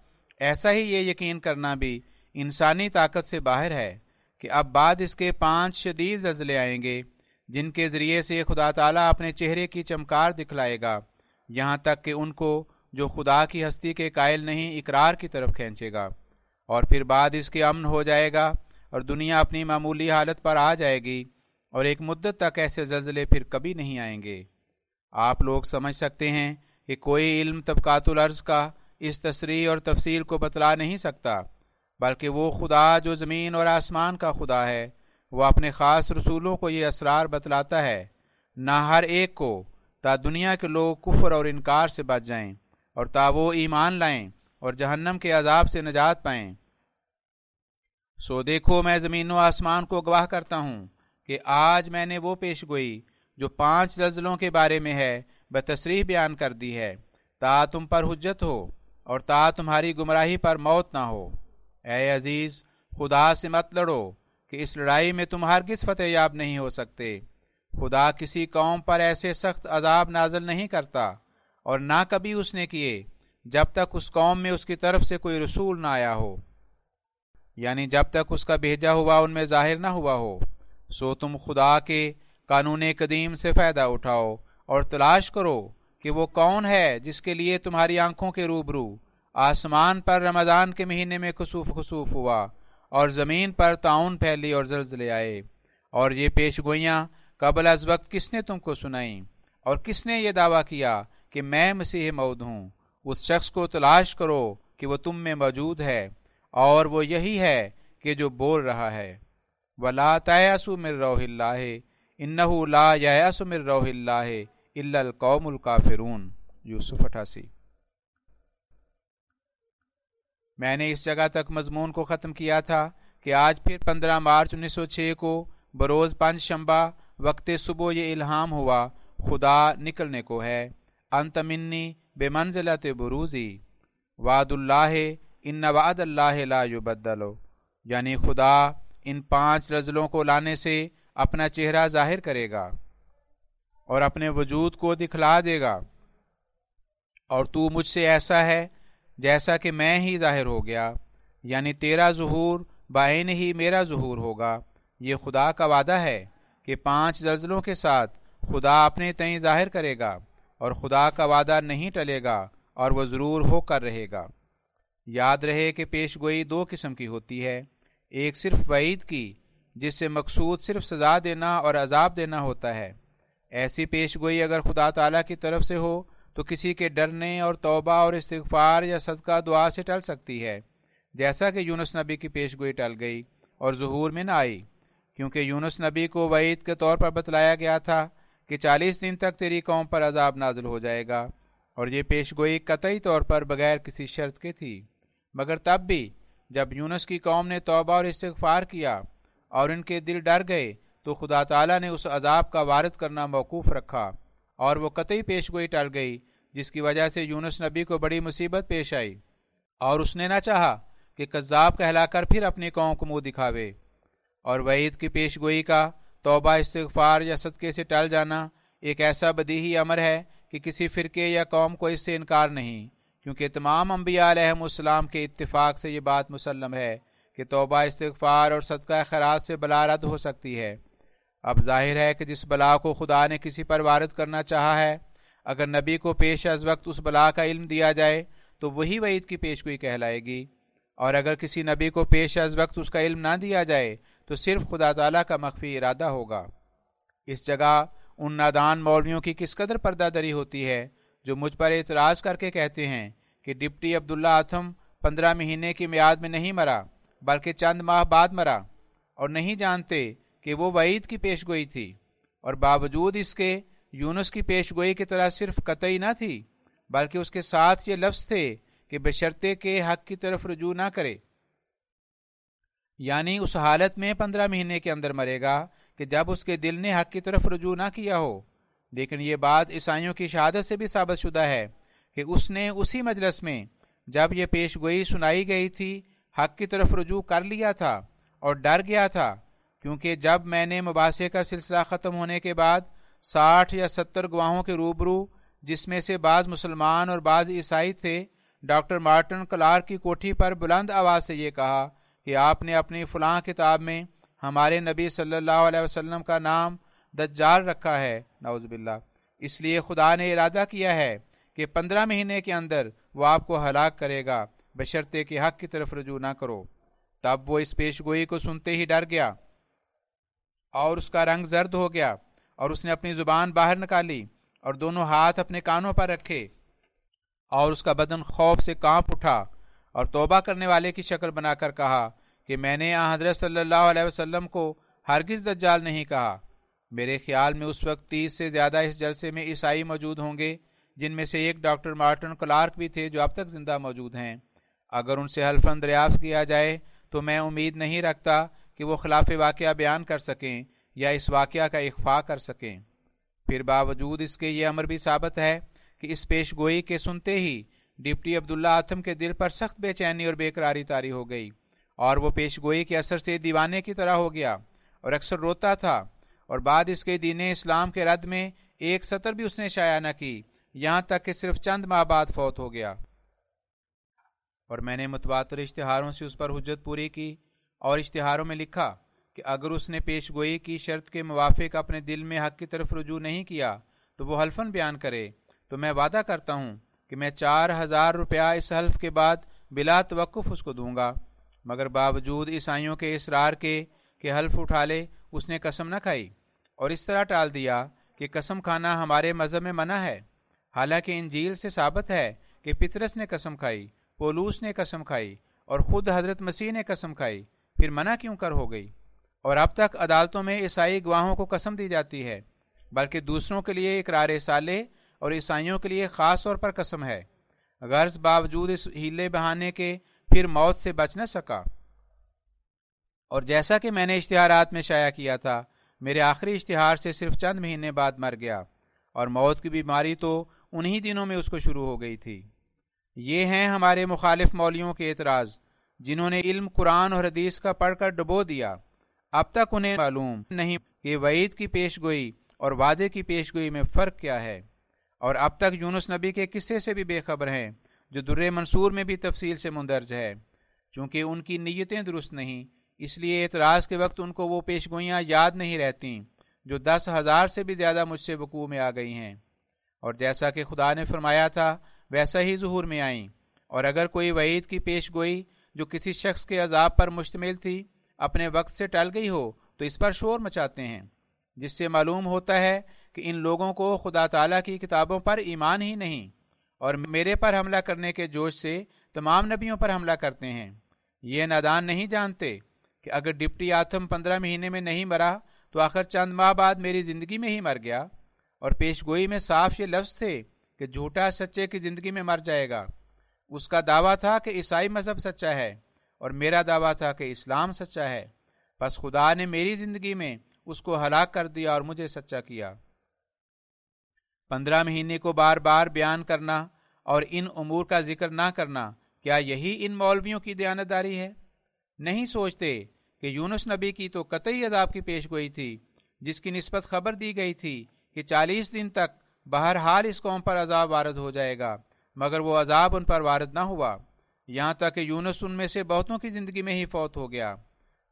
ایسا ہی یہ یقین کرنا بھی انسانی طاقت سے باہر ہے کہ اب بعد اس کے پانچ شدید زلزلے آئیں گے، جن کے ذریعے سے خدا تعالیٰ اپنے چہرے کی چمکار دکھلائے گا، یہاں تک کہ ان کو جو خدا کی ہستی کے قائل نہیں، اقرار کی طرف کھینچے گا۔ اور پھر بعد اس کے امن ہو جائے گا اور دنیا اپنی معمولی حالت پر آ جائے گی۔ اور ایک مدت تک ایسے زلزلے پھر کبھی نہیں آئیں گے۔ آپ لوگ سمجھ سکتے ہیں کہ کوئی علم طبقات العرض کا اس تصریح اور تفصیل کو بتلا نہیں سکتا، بلکہ وہ خدا جو زمین اور آسمان کا خدا ہے، وہ اپنے خاص رسولوں کو یہ اسرار بتلاتا ہے۔ نہ ہر ایک کو تا دنیا کے لوگ کفر اور انکار سے بچ جائیں اور تا وہ ایمان لائیں اور جہنم کے عذاب سے نجات پائیں۔ سو دیکھو، میں زمین و آسمان کو گواہ کرتا ہوں۔ کہ آج میں نے وہ پیش گوئی جو پانچ زلزلوں کے بارے میں ہے، بتصریح بیان کر دی ہے۔ تا تم پر حجت ہو اور تا تمہاری گمراہی پر موت نہ ہو۔ اے عزیز، خدا سے مت لڑو کہ اس لڑائی میں تم ہرگز فتح یاب نہیں ہو سکتے۔ خدا کسی قوم پر ایسے سخت عذاب نازل نہیں کرتا اور نہ کبھی اس نے کیے جب تک اس قوم میں اس کی طرف سے کوئی رسول نہ آیا ہو۔ یعنی جب تک اس کا بھیجا ہوا ان میں ظاہر نہ ہوا ہو۔ سو تم خدا کے قانون قدیم سے فائدہ اٹھاؤ اور تلاش کرو کہ وہ کون ہے جس کے لیے تمہاری آنکھوں کے روبرو، آسمان پر رمضان کے مہینے میں خصوف خصوف ہوا اور زمین پر تعاون پھیلی اور زلزلے آئے۔ اور یہ پیش گوئیاں قبل از وقت کس نے تم کو سنائیں؟ اور کس نے یہ دعویٰ کیا کہ میں مسیح مود ہوں؟ اس شخص کو تلاش کرو کہ وہ تم میں موجود ہے اور وہ یہی ہے کہ جو بول رہا ہے۔ ولا تیاسو مر روح اللہ انہ لا یاس مر روح اللہ الا القوم الکافرون۔ یوسف اٹھاسی۔ میں نے اس جگہ تک مضمون کو ختم کیا تھا کہ آج پھر پندرہ مارچ انیس سو چھ کو بروز پنج شمبا وقت صبح یہ الہام ہوا، خدا نکلنے کو ہے۔ انتمنی بے منزلت بروزی۔ وعد اللہ، ان یعنی ان پانچ رزلوں کو لانے سے اپنا چہرہ ظاہر کرے گا اور اپنے وجود کو دکھلا دے گا۔ اور تو مجھ سے ایسا ہے جیسا کہ میں ہی ظاہر ہو گیا یعنی تیرا ظہور بائن ہی میرا ظہور ہوگا۔ یہ خدا کا وعدہ ہے کہ پانچ زلزلوں کے ساتھ خدا اپنے تئیں ظاہر کرے گا اور خدا کا وعدہ نہیں ٹلے گا اور وہ ضرور ہو کر رہے گا۔ یاد رہے کہ پیش گوئی دو قسم کی ہوتی ہے ایک صرف وعید کی، جس سے مقصود صرف سزا دینا اور عذاب دینا ہوتا ہے۔ ایسی پیش گوئی اگر خدا تعالیٰ کی طرف سے ہو، تو کسی کے ڈرنے اور توبہ اور استغفار یا صدقہ دعا سے ٹل سکتی ہے، جیسا کہ یونس نبی کی پیش گوئی ٹل گئی اور ظہور میں نہ آئی۔ کیونکہ یونس نبی کو وعید کے طور پر بتلایا گیا تھا کہ چالیس دن تک تیری قوم پر عذاب نازل ہو جائے گا، اور یہ پیش گوئی قطعی طور پر بغیر کسی شرط کے تھی۔ مگر تب بھی جب یونس کی قوم نے توبہ اور استغفار کیا اور ان کے دل ڈر گئے، تو خدا تعالیٰ نے اس عذاب کا وارد کرنا موقوف رکھا اور وہ قطعی پیش گوئی ٹل گئی، جس کی وجہ سے یونس نبی کو بڑی مصیبت پیش آئی۔ اور اس نے نہ چاہا کہ کذاب کہلا کر پھر اپنی قوم کو منہ دکھاوے۔ اور وعید کی پیش گوئی کا توبہ، استغفار یا صدقے سے ٹل جانا ایک ایسا بدیہی امر ہے کہ کسی فرقے یا قوم کو اس سے انکار نہیں۔ کیونکہ تمام انبیاء علیہ السلام کے اتفاق سے یہ بات مسلم ہے کہ توبہ استغفار اور صدقہ خراج سے بلا رد ہو سکتی ہے۔ اب ظاہر ہے کہ جس بلا کو خدا نے کسی پر وارد کرنا چاہا ہے، اگر نبی کو پیش از وقت اس بلا کا علم دیا جائے، تو وہی وعید کی پیش گوئی کہلائے گی۔ اور اگر کسی نبی کو پیش از وقت اس کا علم نہ دیا جائے، تو صرف خدا تعالیٰ کا مخفی ارادہ ہوگا۔ اس جگہ ان نادان مولویوں کی کس قدر پردہ دری ہوتی ہے؟ جو مجھ پر اعتراض کر کے کہتے ہیں کہ ڈپٹی عبداللہ آتم پندرہ مہینے کی میاد میں نہیں مرا، بلکہ چند ماہ بعد مرا اور نہیں جانتے کہ وہ وعید کی پیش گوئی تھی۔ اور باوجود اس کے یونس کی پیش گوئی کی طرح صرف قطعی نہ تھی، بلکہ اس کے ساتھ یہ لفظ تھے کہ بشرطے کے حق کی طرف رجوع نہ کرے۔ یعنی اس حالت میں پندرہ مہینے کے اندر مرے گا کہ جب اس کے دل نے حق کی طرف رجوع نہ کیا ہو۔ لیکن یہ بات عیسائیوں کی شہادت سے بھی ثابت شدہ ہے کہ اس نے اسی مجلس میں جب یہ پیش گوئی سنائی گئی تھی، حق کی طرف رجوع کر لیا تھا اور ڈر گیا تھا، کیونکہ جب میں نے مباحثے کا سلسلہ ختم ہونے کے بعد ساٹھ یا ستر گواہوں کے روبرو، جس میں سے بعض مسلمان اور بعض عیسائی تھے، ڈاکٹر مارٹن کلار کی کوٹھی پر بلند آواز سے یہ کہا کہ آپ نے اپنی فلاں کتاب میں ہمارے نبی صلی اللہ علیہ وسلم کا نام دجال رکھا ہے، نعوذ باللہ۔ اس لیے خدا نے ارادہ کیا ہے کہ پندرہ مہینے کے اندر وہ آپ کو ہلاک کرے گا۔ بشرطے کے حق کی طرف رجوع نہ کرو۔ تب وہ اس پیش گوئی کو سنتے ہی ڈر گیا اور اس کا رنگ زرد ہو گیا اور اس نے اپنی زبان باہر نکالی اور دونوں ہاتھ اپنے کانوں پر رکھے اور اس کا بدن خوف سے کانپ اٹھا اور توبہ کرنے والے کی شکل بنا کر کہا کہ میں نے حضرت صلی اللہ علیہ وسلم کو ہرگز دجال نہیں کہا۔ میرے خیال میں اس وقت تیس سے زیادہ اس جلسے میں عیسائی موجود ہوں گے، جن میں سے ایک ڈاکٹر مارٹن کلارک بھی تھے جو اب تک زندہ موجود ہیں۔ اگر ان سے حلفن دریافت کیا جائے تو میں امید نہیں رکھتا کہ وہ خلاف واقعہ بیان کر سکیں یا اس واقعہ کا اخفاء کر سکیں۔ پھر باوجود اس کے یہ امر بھی ثابت ہے کہ اس پیش گوئی کے سنتے ہی ڈپٹی عبداللہ آتم کے دل پر سخت بے چینی اور بے قراری تاری ہو گئی اور وہ پیش گوئی کے اثر سے دیوانے کی طرح ہو گیا اور اکثر روتا تھا۔ اور بعد اس کے دین اسلام کے رد میں ایک سطر بھی اس نے شائع نہ کی، یہاں تک کہ صرف چند ماہ بعد فوت ہو گیا۔ اور میں نے متبادر اشتہاروں سے اس پر حجت پوری کی اور اشتہاروں میں لکھا کہ اگر اس نے پیش گوئی کی شرط کے موافق اپنے دل میں حق کی طرف رجوع نہیں کیا تو وہ حلفن بیان کرے۔ تو میں وعدہ کرتا ہوں کہ میں چار ہزار روپیہ اس حلف کے بعد بلا توقف اس کو دوں گا۔ مگر باوجود عیسائیوں کے اصرار کے کہ حلف اٹھا لے اس نے قسم نہ کھائی اور اس طرح ٹال دیا کہ قسم کھانا ہمارے مذہب میں منع ہے۔ حالانکہ انجیل سے ثابت ہے کہ پترس نے قسم کھائی، پولوس نے قسم کھائی اور خود حضرت مسیح نے قسم کھائی۔ پھر منع کیوں کر ہو گئی؟ اور اب تک عدالتوں میں عیسائی گواہوں کو قسم دی جاتی ہے، بلکہ دوسروں کے لیے اقرار سالے اور عیسائیوں کے لیے خاص طور پر قسم ہے۔ غرض باوجود اس ہیلے بہانے کے پھر موت سے بچ نہ سکا۔ اور جیسا کہ میں نے اشتہارات میں شائع کیا تھا، میرے آخری اشتہار سے صرف چند مہینے بعد مر گیا، اور موت کی بیماری تو انہی دنوں میں اس کو شروع ہو گئی تھی۔ یہ ہیں ہمارے مخالف مولیوں کے اعتراض، جنہوں نے علم، قرآن اور حدیث کا پڑھ کر ڈبو دیا۔ اب تک انہیں معلوم نہیں کہ وعید کی پیش گوئی اور وعدے کی پیش گوئی میں فرق کیا ہے۔ اور اب تک یونس نبی کے قصے سے بھی بے خبر ہیں، جو در منصور میں بھی تفصیل سے مندرج ہے، چونکہ ان کی نیتیں درست نہیں اس لیے اعتراض کے وقت ان کو وہ پیش گوئیاں یاد نہیں رہتی جو دس ہزار سے بھی زیادہ مجھ سے وقوع میں آ گئی ہیں۔ اور جیسا کہ خدا نے فرمایا تھا، ویسا ہی ظہور میں آئیں۔ اور اگر کوئی وعید کی پیش گوئی جو کسی شخص کے عذاب پر مشتمل تھی، اپنے وقت سے ٹل گئی ہو، تو اس پر شور مچاتے ہیں۔ جس سے معلوم ہوتا ہے کہ ان لوگوں کو خدا تعالیٰ کی کتابوں پر ایمان ہی نہیں۔ اور میرے پر حملہ کرنے کے جوش سے تمام نبیوں پر حملہ کرتے ہیں۔ یہ نادان نہیں جانتے۔ کہ اگر ڈپٹی آتم پندرہ مہینے میں نہیں مرا تو آخر چند ماہ بعد میری زندگی میں ہی مر گیا اور پیش گوئی میں صاف یہ لفظ تھے کہ جھوٹا سچے کی زندگی میں مر جائے گا۔ اس کا دعویٰ تھا کہ عیسائی مذہب سچا ہے اور میرا دعویٰ تھا کہ اسلام سچا ہے۔ بس خدا نے میری زندگی میں اس کو ہلاک کر دیا اور مجھے سچا کیا۔ پندرہ مہینے کو بار بار بیان کرنا اور ان امور کا ذکر نہ کرنا کیا یہی ان مولویوں کی دیانتداری ہے؟ نہیں سوچتے کہ یونس نبی کی تو قطعی عذاب کی پیش گوئی تھی، جس کی نسبت خبر دی گئی تھی کہ چالیس دن تک بہرحال اس قوم پر عذاب وارد ہو جائے گا، مگر وہ عذاب ان پر وارد نہ ہوا۔ یہاں تک کہ یونس ان میں سے بہتوں کی زندگی میں ہی فوت ہو گیا۔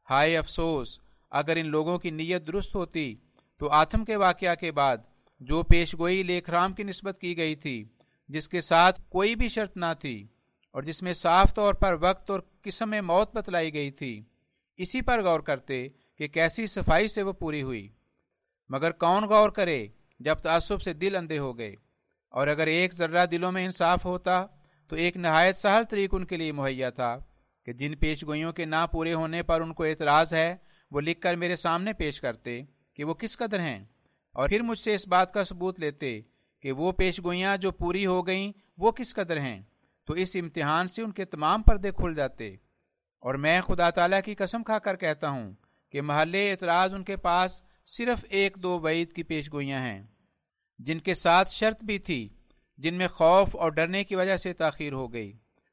ہائے افسوس، اگر ان لوگوں کی نیت درست ہوتی تو آتم کے واقعہ کے بعد جو پیش گوئی لیکھ رام کی نسبت کی گئی تھی، جس کے ساتھ کوئی بھی شرط نہ تھی اور جس میں صاف طور پر وقت اور قسم میں موت بتلائی گئی تھی۔ اسی پر غور کرتے کہ کیسی صفائی سے وہ پوری ہوئی۔ مگر کون غور کرے جب تعصب سے دل اندھے ہو گئے؟ اور اگر ایک ذرہ دلوں میں انصاف ہوتا تو ایک نہایت سہل طریق ان کے لیے مہیا تھا کہ جن پیش گوئیوں کے نہ پورے ہونے پر ان کو اعتراض ہے، وہ لکھ کر میرے سامنے پیش کرتے کہ وہ کس قدر ہیں۔ اور پھر مجھ سے اس بات کا ثبوت لیتے کہ وہ پیش گوئیاں جو پوری ہو گئیں وہ کس قدر ہیں۔ تو اس امتحان سے ان کے تمام پردے کھل جاتے۔ اور میں خدا تعالیٰ کی قسم کھا کر کہتا ہوں کہ محلے اعتراض ان کے پاس صرف ایک دو وعید کی پیش گوئیاں ہیں، جن کے ساتھ شرط بھی تھی، جن میں خوف اور ڈرنے کی وجہ سے تاخیر ہو گئی،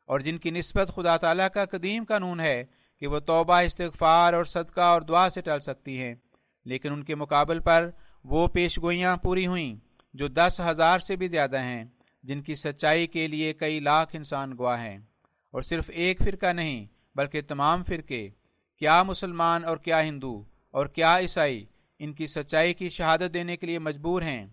اور جن کی نسبت خدا تعالیٰ کا قدیم قانون ہے کہ وہ توبہ، استغفار اور صدقہ اور دعا سے ٹل سکتی ہیں، لیکن ان کے مقابل پر وہ پیش گوئیاں پوری ہوئیں جو دس ہزار سے بھی زیادہ ہیں، جن کی سچائی کے لیے کئی لاکھ انسان گواہ ہیں۔ اور صرف ایک فرقہ نہیں بلکہ تمام فرقے، کیا مسلمان اور کیا ہندو اور کیا عیسائی، ان کی سچائی کی شہادت دینے کے لیے مجبور ہیں۔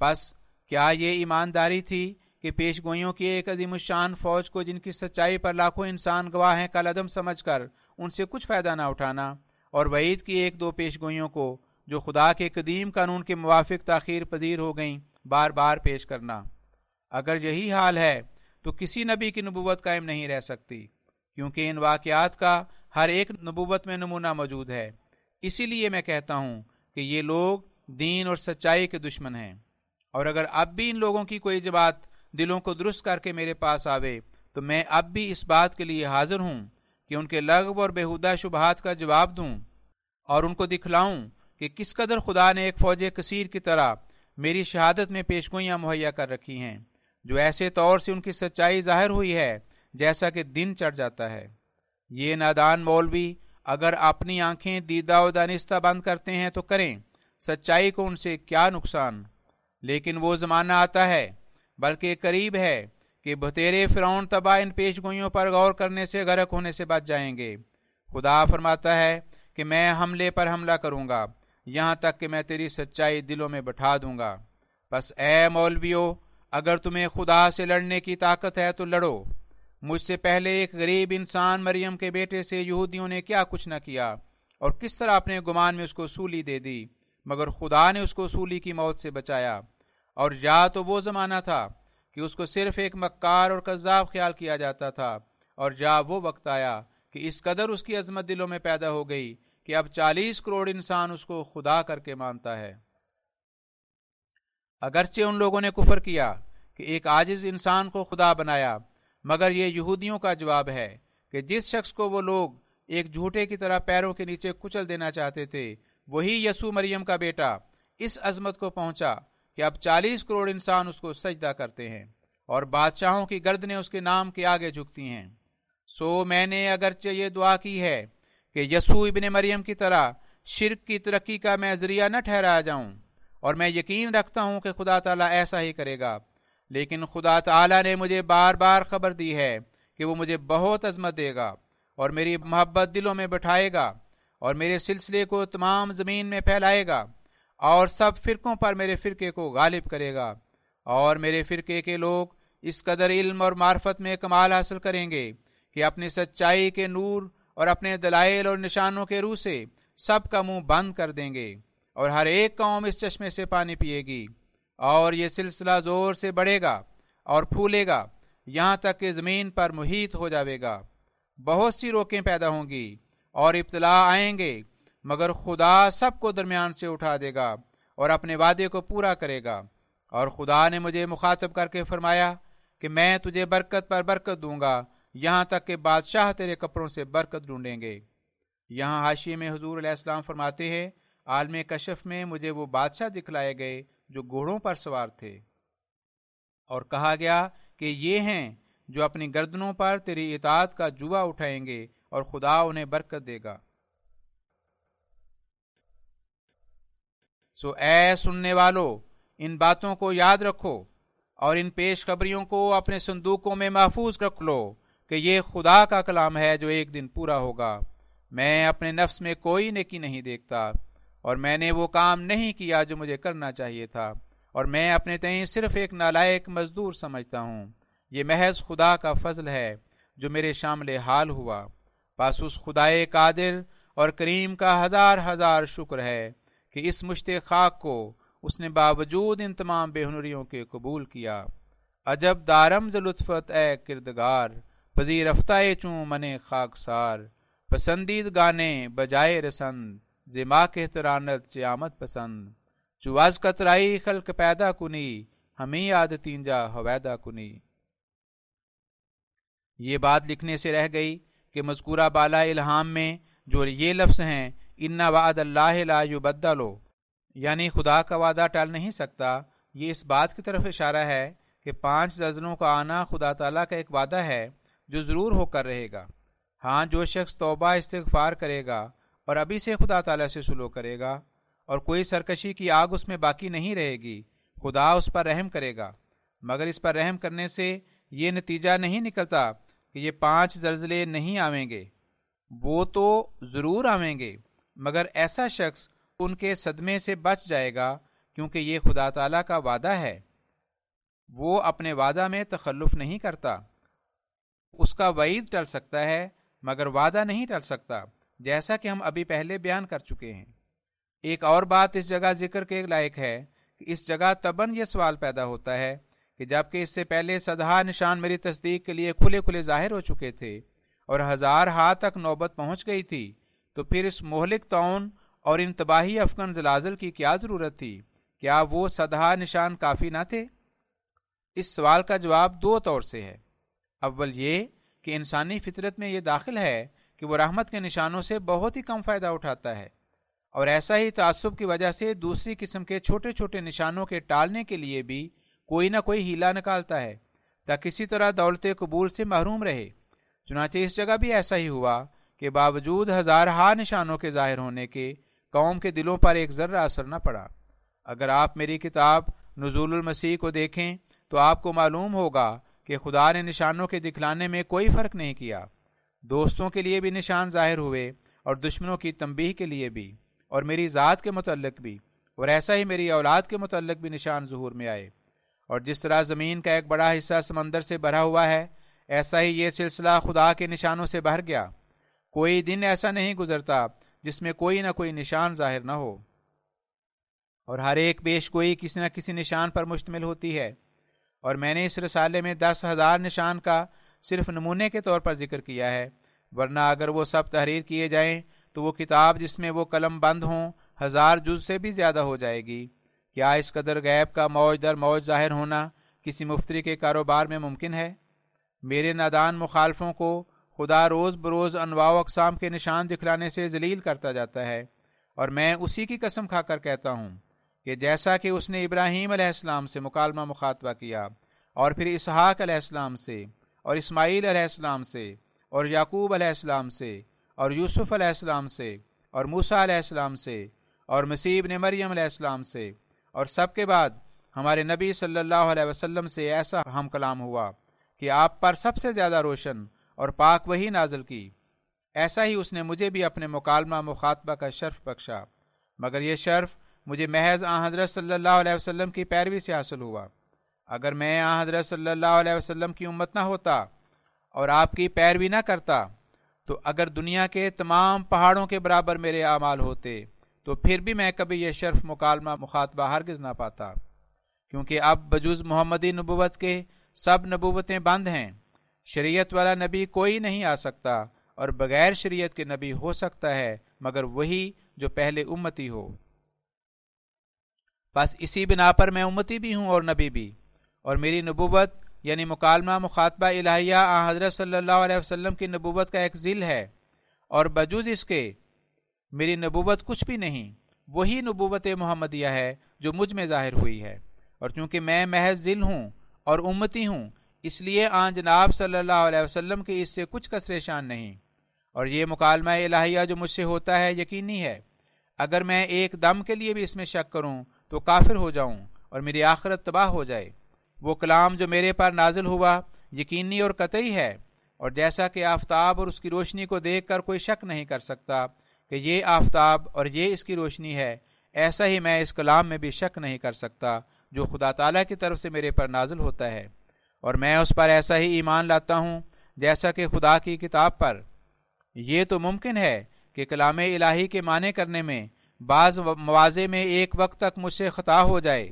بس کیا یہ ایمانداری تھی کہ پیش گوئیوں کی ایک عظیم الشان فوج کو جن کی سچائی پر لاکھوں انسان گواہ ہیں کل عدم سمجھ کر ان سے کچھ فائدہ نہ اٹھانا اور وعید کی ایک دو پیش گوئیوں کو جو خدا کے قدیم قانون کے موافق تاخیر پذیر ہو گئیں، بار بار پیش کرنا۔ اگر یہی حال ہے تو کسی نبی کی نبوت قائم نہیں رہ سکتی۔ کیونکہ ان واقعات کا ہر ایک نبوت میں نمونہ موجود ہے۔ اسی لیے میں کہتا ہوں کہ یہ لوگ دین اور سچائی کے دشمن ہیں۔ اور اگر اب بھی ان لوگوں کی کوئی جماعت دلوں کو درست کر کے میرے پاس آوے، تو میں اب بھی اس بات کے لیے حاضر ہوں کہ ان کے لغو اور بےحدہ شبہات کا جواب دوں اور ان کو دکھلاؤں کہ کس قدر خدا نے ایک فوج کثیر کی طرح میری شہادت میں پیشگوئیاں مہیا کر رکھی ہیں۔ جو ایسے طور سے ان کی سچائی ظاہر ہوئی ہے جیسا کہ دن چڑھ جاتا ہے۔ یہ نادان مولوی اگر اپنی آنکھیں دیدہ و دانستہ بند کرتے ہیں تو کریں۔ سچائی کو ان سے کیا نقصان؟ لیکن وہ زمانہ آتا ہے، بلکہ قریب ہے کہ بتیرے فرعون تباہ ان پیش گوئیوں پر غور کرنے سے، غرق ہونے سے بچ جائیں گے۔ خدا فرماتا ہے کہ میں حملے پر حملہ کروں گا، یہاں تک کہ میں تیری سچائی دلوں میں بٹھا دوں گا۔ بس اے مولویو، اگر تمہیں خدا سے لڑنے کی طاقت ہے تو لڑو۔ مجھ سے پہلے ایک غریب انسان مریم کے بیٹے سے یہودیوں نے کیا کچھ نہ کیا، اور کس طرح اپنے گمان میں اس کو سولی دے دی، مگر خدا نے اس کو سولی کی موت سے بچایا۔ اور یا تو وہ زمانہ تھا کہ اس کو صرف ایک مکار اور قذاب خیال کیا جاتا تھا، اور جا وہ وقت آیا کہ اس قدر اس کی عظمت دلوں میں پیدا ہو گئی کہ اب چالیس کروڑ انسان اس کو خدا کر کے مانتا ہے۔ اگرچہ ان لوگوں نے کفر کیا کہ ایک عاجز انسان کو خدا بنایا مگر یہ یہودیوں کا جواب ہے کہ جس شخص کو وہ لوگ ایک جھوٹے کی طرح پیروں کے نیچے کچل دینا چاہتے تھے، وہی یسو مریم کا بیٹا اس عظمت کو پہنچا کہ اب چالیس کروڑ انسان اس کو سجدہ کرتے ہیں اور بادشاہوں کی گردنیں اس کے نام کے آگے جھکتی ہیں۔ سو میں نے اگرچہ یہ دعا کی ہے کہ یسو ابن مریم کی طرح شرک کی ترقی کا میں ذریعہ نہ ٹھہرایا جاؤں اور میں یقین رکھتا ہوں کہ خدا تعالیٰ ایسا ہی کرے گا۔ لیکن خدا تعالیٰ نے مجھے بار بار خبر دی ہے کہ وہ مجھے بہت عظمت دے گا اور میری محبت دلوں میں بٹھائے گا اور میرے سلسلے کو تمام زمین میں پھیلائے گا اور سب فرقوں پر میرے فرقے کو غالب کرے گا اور میرے فرقے کے لوگ اس قدر علم اور معرفت میں کمال حاصل کریں گے کہ اپنی سچائی کے نور اور اپنے دلائل اور نشانوں کے روح سے سب کا منہ بند کر دیں گے اور ہر ایک قوم اس چشمے سے پانی پیے گی۔ اور یہ سلسلہ زور سے بڑھے گا اور پھولے گا، یہاں تک کہ زمین پر محیط ہو جاوے گا۔ بہت سی روکیں پیدا ہوں گی اور ابتلا آئیں گے، مگر خدا سب کو درمیان سے اٹھا دے گا اور اپنے وعدے کو پورا کرے گا۔ اور خدا نے مجھے مخاطب کر کے فرمایا کہ میں تجھے برکت پر برکت دوں گا، یہاں تک کہ بادشاہ تیرے کپڑوں سے برکت ڈھونڈیں گے۔ یہاں حاشی میں حضور علیہ السلام فرماتے ہیں، عالم کشف میں مجھے وہ بادشاہ دکھلائے گئے جو گھوڑوں پر سوار تھے۔ اور کہا گیا کہ یہ ہیں جو اپنی گردنوں پر تیری اطاعت کا جوا اٹھائیں گے اور خدا انہیں برکت دے گا۔ سو اے سننے والو، ان باتوں کو یاد رکھو اور ان پیش خبریوں کو اپنے صندوقوں میں محفوظ رکھ لو کہ یہ خدا کا کلام ہے جو ایک دن پورا ہوگا۔ میں اپنے نفس میں کوئی نیکی نہیں دیکھتا۔ اور میں نے وہ کام نہیں کیا جو مجھے کرنا چاہیے تھا، اور میں اپنے تئیں صرف ایک نالائق مزدور سمجھتا ہوں۔ یہ محض خدا کا فضل ہے جو میرے شامل حال ہوا۔ پس اس خدائے قادر اور کریم کا ہزار ہزار شکر ہے کہ اس مشت خاک کو اس نے باوجود ان تمام بے ہنریوں کے قبول کیا۔ عجب دارم لطفت، اے کردگار، پذیر رفتہ چوں من خاک سار پسندید گانے بجائے رسند۔ زما کے ترانت چیامت پسند۔ چواز کترائی خلق پیدا کنی، ہمیں یاد تینجا حویدہ کنی۔ یہ بات لکھنے سے رہ گئی کہ مذکورہ بالا الہام میں جو یہ لفظ ہیں انا وعد اللہ لا یبدلو یعنی خدا کا وعدہ ٹال نہیں سکتا۔ یہ اس بات کی طرف اشارہ ہے کہ پانچ زلزلوں کا آنا خدا تعالیٰ کا ایک وعدہ ہے جو ضرور ہو کر رہے گا۔ ہاں جو شخص توبہ، استغفار کرے گا اور ابھی سے خدا تعالیٰ سے سلو کرے گا، اور کوئی سرکشی کی آگ اس میں باقی نہیں رہے گی، خدا اس پر رحم کرے گا۔ مگر اس پر رحم کرنے سے یہ نتیجہ نہیں نکلتا کہ یہ پانچ زلزلے نہیں آویں گے۔ وہ تو ضرور آویں گے، مگر ایسا شخص ان کے صدمے سے بچ جائے گا کیونکہ یہ خدا تعالیٰ کا وعدہ ہے۔ وہ اپنے وعدہ میں تخلف نہیں کرتا۔ اس کا وعید ٹل سکتا ہے، مگر وعدہ نہیں ٹل سکتا۔ جیسا کہ ہم ابھی پہلے بیان کر چکے ہیں۔ ایک اور بات اس جگہ ذکر کے لائق ہے کہ اس جگہ تبن یہ سوال پیدا ہوتا ہے کہ جبکہ اس سے پہلے سدھا نشان میری تصدیق کے لیے کھلے کھلے ظاہر ہو چکے تھے اور ہزار ہاتھ تک نوبت پہنچ گئی تھی، تو پھر اس مہلک تون اور ان تباہی افغان زلازل کی کیا ضرورت تھی؟ کیا وہ سدھا نشان کافی نہ تھے؟ اس سوال کا جواب دو طور سے ہے۔ اول یہ کہ انسانی فطرت میں یہ داخل ہے کہ وہ رحمت کے نشانوں سے بہت ہی کم فائدہ اٹھاتا ہے اور ایسا ہی تعصب کی وجہ سے دوسری قسم کے چھوٹے چھوٹے نشانوں کے ٹالنے کے لیے بھی کوئی نہ کوئی ہیلا نکالتا ہے تاکہ کسی طرح دولت قبول سے محروم رہے۔ چنانچہ اس جگہ بھی ایسا ہی ہوا کہ باوجود ہزارہا نشانوں کے ظاہر ہونے کے قوم کے دلوں پر ایک ذرہ اثر نہ پڑا۔ اگر آپ میری کتاب نزول المسیح کو دیکھیں تو آپ کو معلوم ہوگا کہ خدا نے نشانوں کے دکھلانے میں کوئی فرق نہیں کیا۔ دوستوں کے لیے بھی نشان ظاہر ہوئے اور دشمنوں کی تنبیہ کے لیے بھی اور میری ذات کے متعلق بھی اور ایسا ہی میری اولاد کے متعلق بھی نشان ظہور میں آئے اور جس طرح زمین کا ایک بڑا حصہ سمندر سے بھرا ہوا ہے، ایسا ہی یہ سلسلہ خدا کے نشانوں سے بھر گیا۔ کوئی دن ایسا نہیں گزرتا جس میں کوئی نہ کوئی نشان ظاہر نہ ہو۔ اور ہر ایک پیش کوئی کسی نہ کسی نشان پر مشتمل ہوتی ہے۔ اور میں نے اس رسالے میں دس ہزار نشان کا صرف نمونے کے طور پر ذکر کیا ہے۔ ورنہ اگر وہ سب تحریر کیے جائیں، تو وہ کتاب جس میں وہ قلم بند ہوں، ہزار جز سے بھی زیادہ ہو جائے گی۔ کیا اس قدر غیب کا موج در موج ظاہر ہونا کسی مفتری کے کاروبار میں ممکن ہے؟ میرے نادان مخالفوں کو خدا روز بروز انواع و اقسام کے نشان دکھلانے سے ذلیل کرتا جاتا ہے۔ اور میں اسی کی قسم کھا کر کہتا ہوں کہ جیسا کہ اس نے ابراہیم علیہ السلام سے مکالمہ مخاطبہ کیا اور پھر اسحاق علیہ السلام سے اور اسماعیل علیہ السلام سے، اور یعقوب علیہ السلام سے، اور یوسف علیہ السلام سے، اور موسا علیہ السلام سے، اور مسیب نے مریم علیہ السلام سے، اور سب کے بعد ہمارے نبی صلی اللہ علیہ وسلم سے ایسا ہم کلام ہوا کہ آپ پر سب سے زیادہ روشن اور پاک وہی نازل کی۔ ایسا ہی اس نے مجھے بھی اپنے مکالمہ مخاطبہ کا شرف بخشا، مگر یہ شرف مجھے محض آ حضرت صلی اللہ علیہ وسلم کی پیروی سے حاصل ہوا۔ اگر میں آ حضرت صلی اللہ علیہ وسلم کی امت نہ ہوتا اور آپ کی پیروی نہ کرتا، تو اگر دنیا کے تمام پہاڑوں کے برابر میرے اعمال ہوتے، تو پھر بھی میں کبھی یہ شرف مکالمہ مخاطبہ ہرگز نہ پاتا۔ کیونکہ اب بجوز محمدی نبوت کے سب نبوتیں بند ہیں، شریعت والا نبی کوئی نہیں آ سکتا اور بغیر شریعت کے نبی ہو سکتا ہے، مگر وہی جو پہلے امتی ہو۔ بس اسی بنا پر میں امتی بھی ہوں اور نبی بھی۔ اور میری نبوت یعنی مکالمہ مخاطبہ الہیہ آ حضرت صلی اللہ علیہ وسلم کی نبوت کا ایک ذیل ہے اور بجوز اس کے میری نبوت کچھ بھی نہیں، وہی نبوت محمدیہ ہے جو مجھ میں ظاہر ہوئی ہے۔ اور چونکہ میں محض ذل ہوں اور امتی ہوں، اس لیے آن جناب صلی اللہ علیہ وسلم کے اس سے کچھ کثر شان نہیں۔ اور یہ مکالمہ الہیہ جو مجھ سے ہوتا ہے یقینی ہے۔ اگر میں ایک دم کے لیے بھی اس میں شک کروں تو کافر ہو جاؤں اور میری آخرت تباہ ہو جائے۔ وہ کلام جو میرے پر نازل ہوا یقینی اور قطعی ہے، اور جیسا کہ آفتاب اور اس کی روشنی کو دیکھ کر کوئی شک نہیں کر سکتا کہ یہ آفتاب اور یہ اس کی روشنی ہے، ایسا ہی میں اس کلام میں بھی شک نہیں کر سکتا جو خدا تعالیٰ کی طرف سے میرے پر نازل ہوتا ہے۔ اور میں اس پر ایسا ہی ایمان لاتا ہوں جیسا کہ خدا کی کتاب پر۔ یہ تو ممکن ہے کہ کلام الہی کے معنی کرنے میں بعض مواضع میں ایک وقت تک مجھ سے خطا ہو جائے،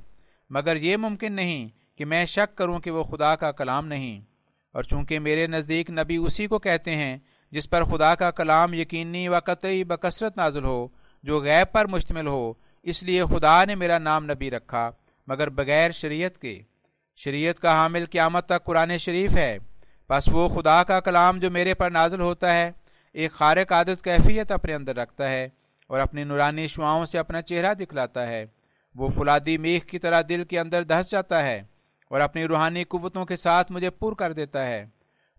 مگر یہ ممکن نہیں کہ میں شک کروں کہ وہ خدا کا کلام نہیں۔ اور چونکہ میرے نزدیک نبی اسی کو کہتے ہیں، جس پر خدا کا کلام یقینی و قطعی بکثرت نازل ہو، جو غیب پر مشتمل ہو، اس لیے خدا نے میرا نام نبی رکھا، مگر بغیر شریعت کے۔ شریعت کا حامل قیامت تک قرآن شریف ہے۔ بس وہ خدا کا کلام جو میرے پر نازل ہوتا ہے، ایک خارق عادت کیفیت اپنے اندر رکھتا ہے اور اپنی نورانی شعاؤں سے اپنا چہرہ دکھلاتا ہے۔ وہ فلادی میخ کی طرح دل کے اندر دھس جاتا ہے۔ اور اپنی روحانی قوتوں کے ساتھ مجھے پر کر دیتا ہے۔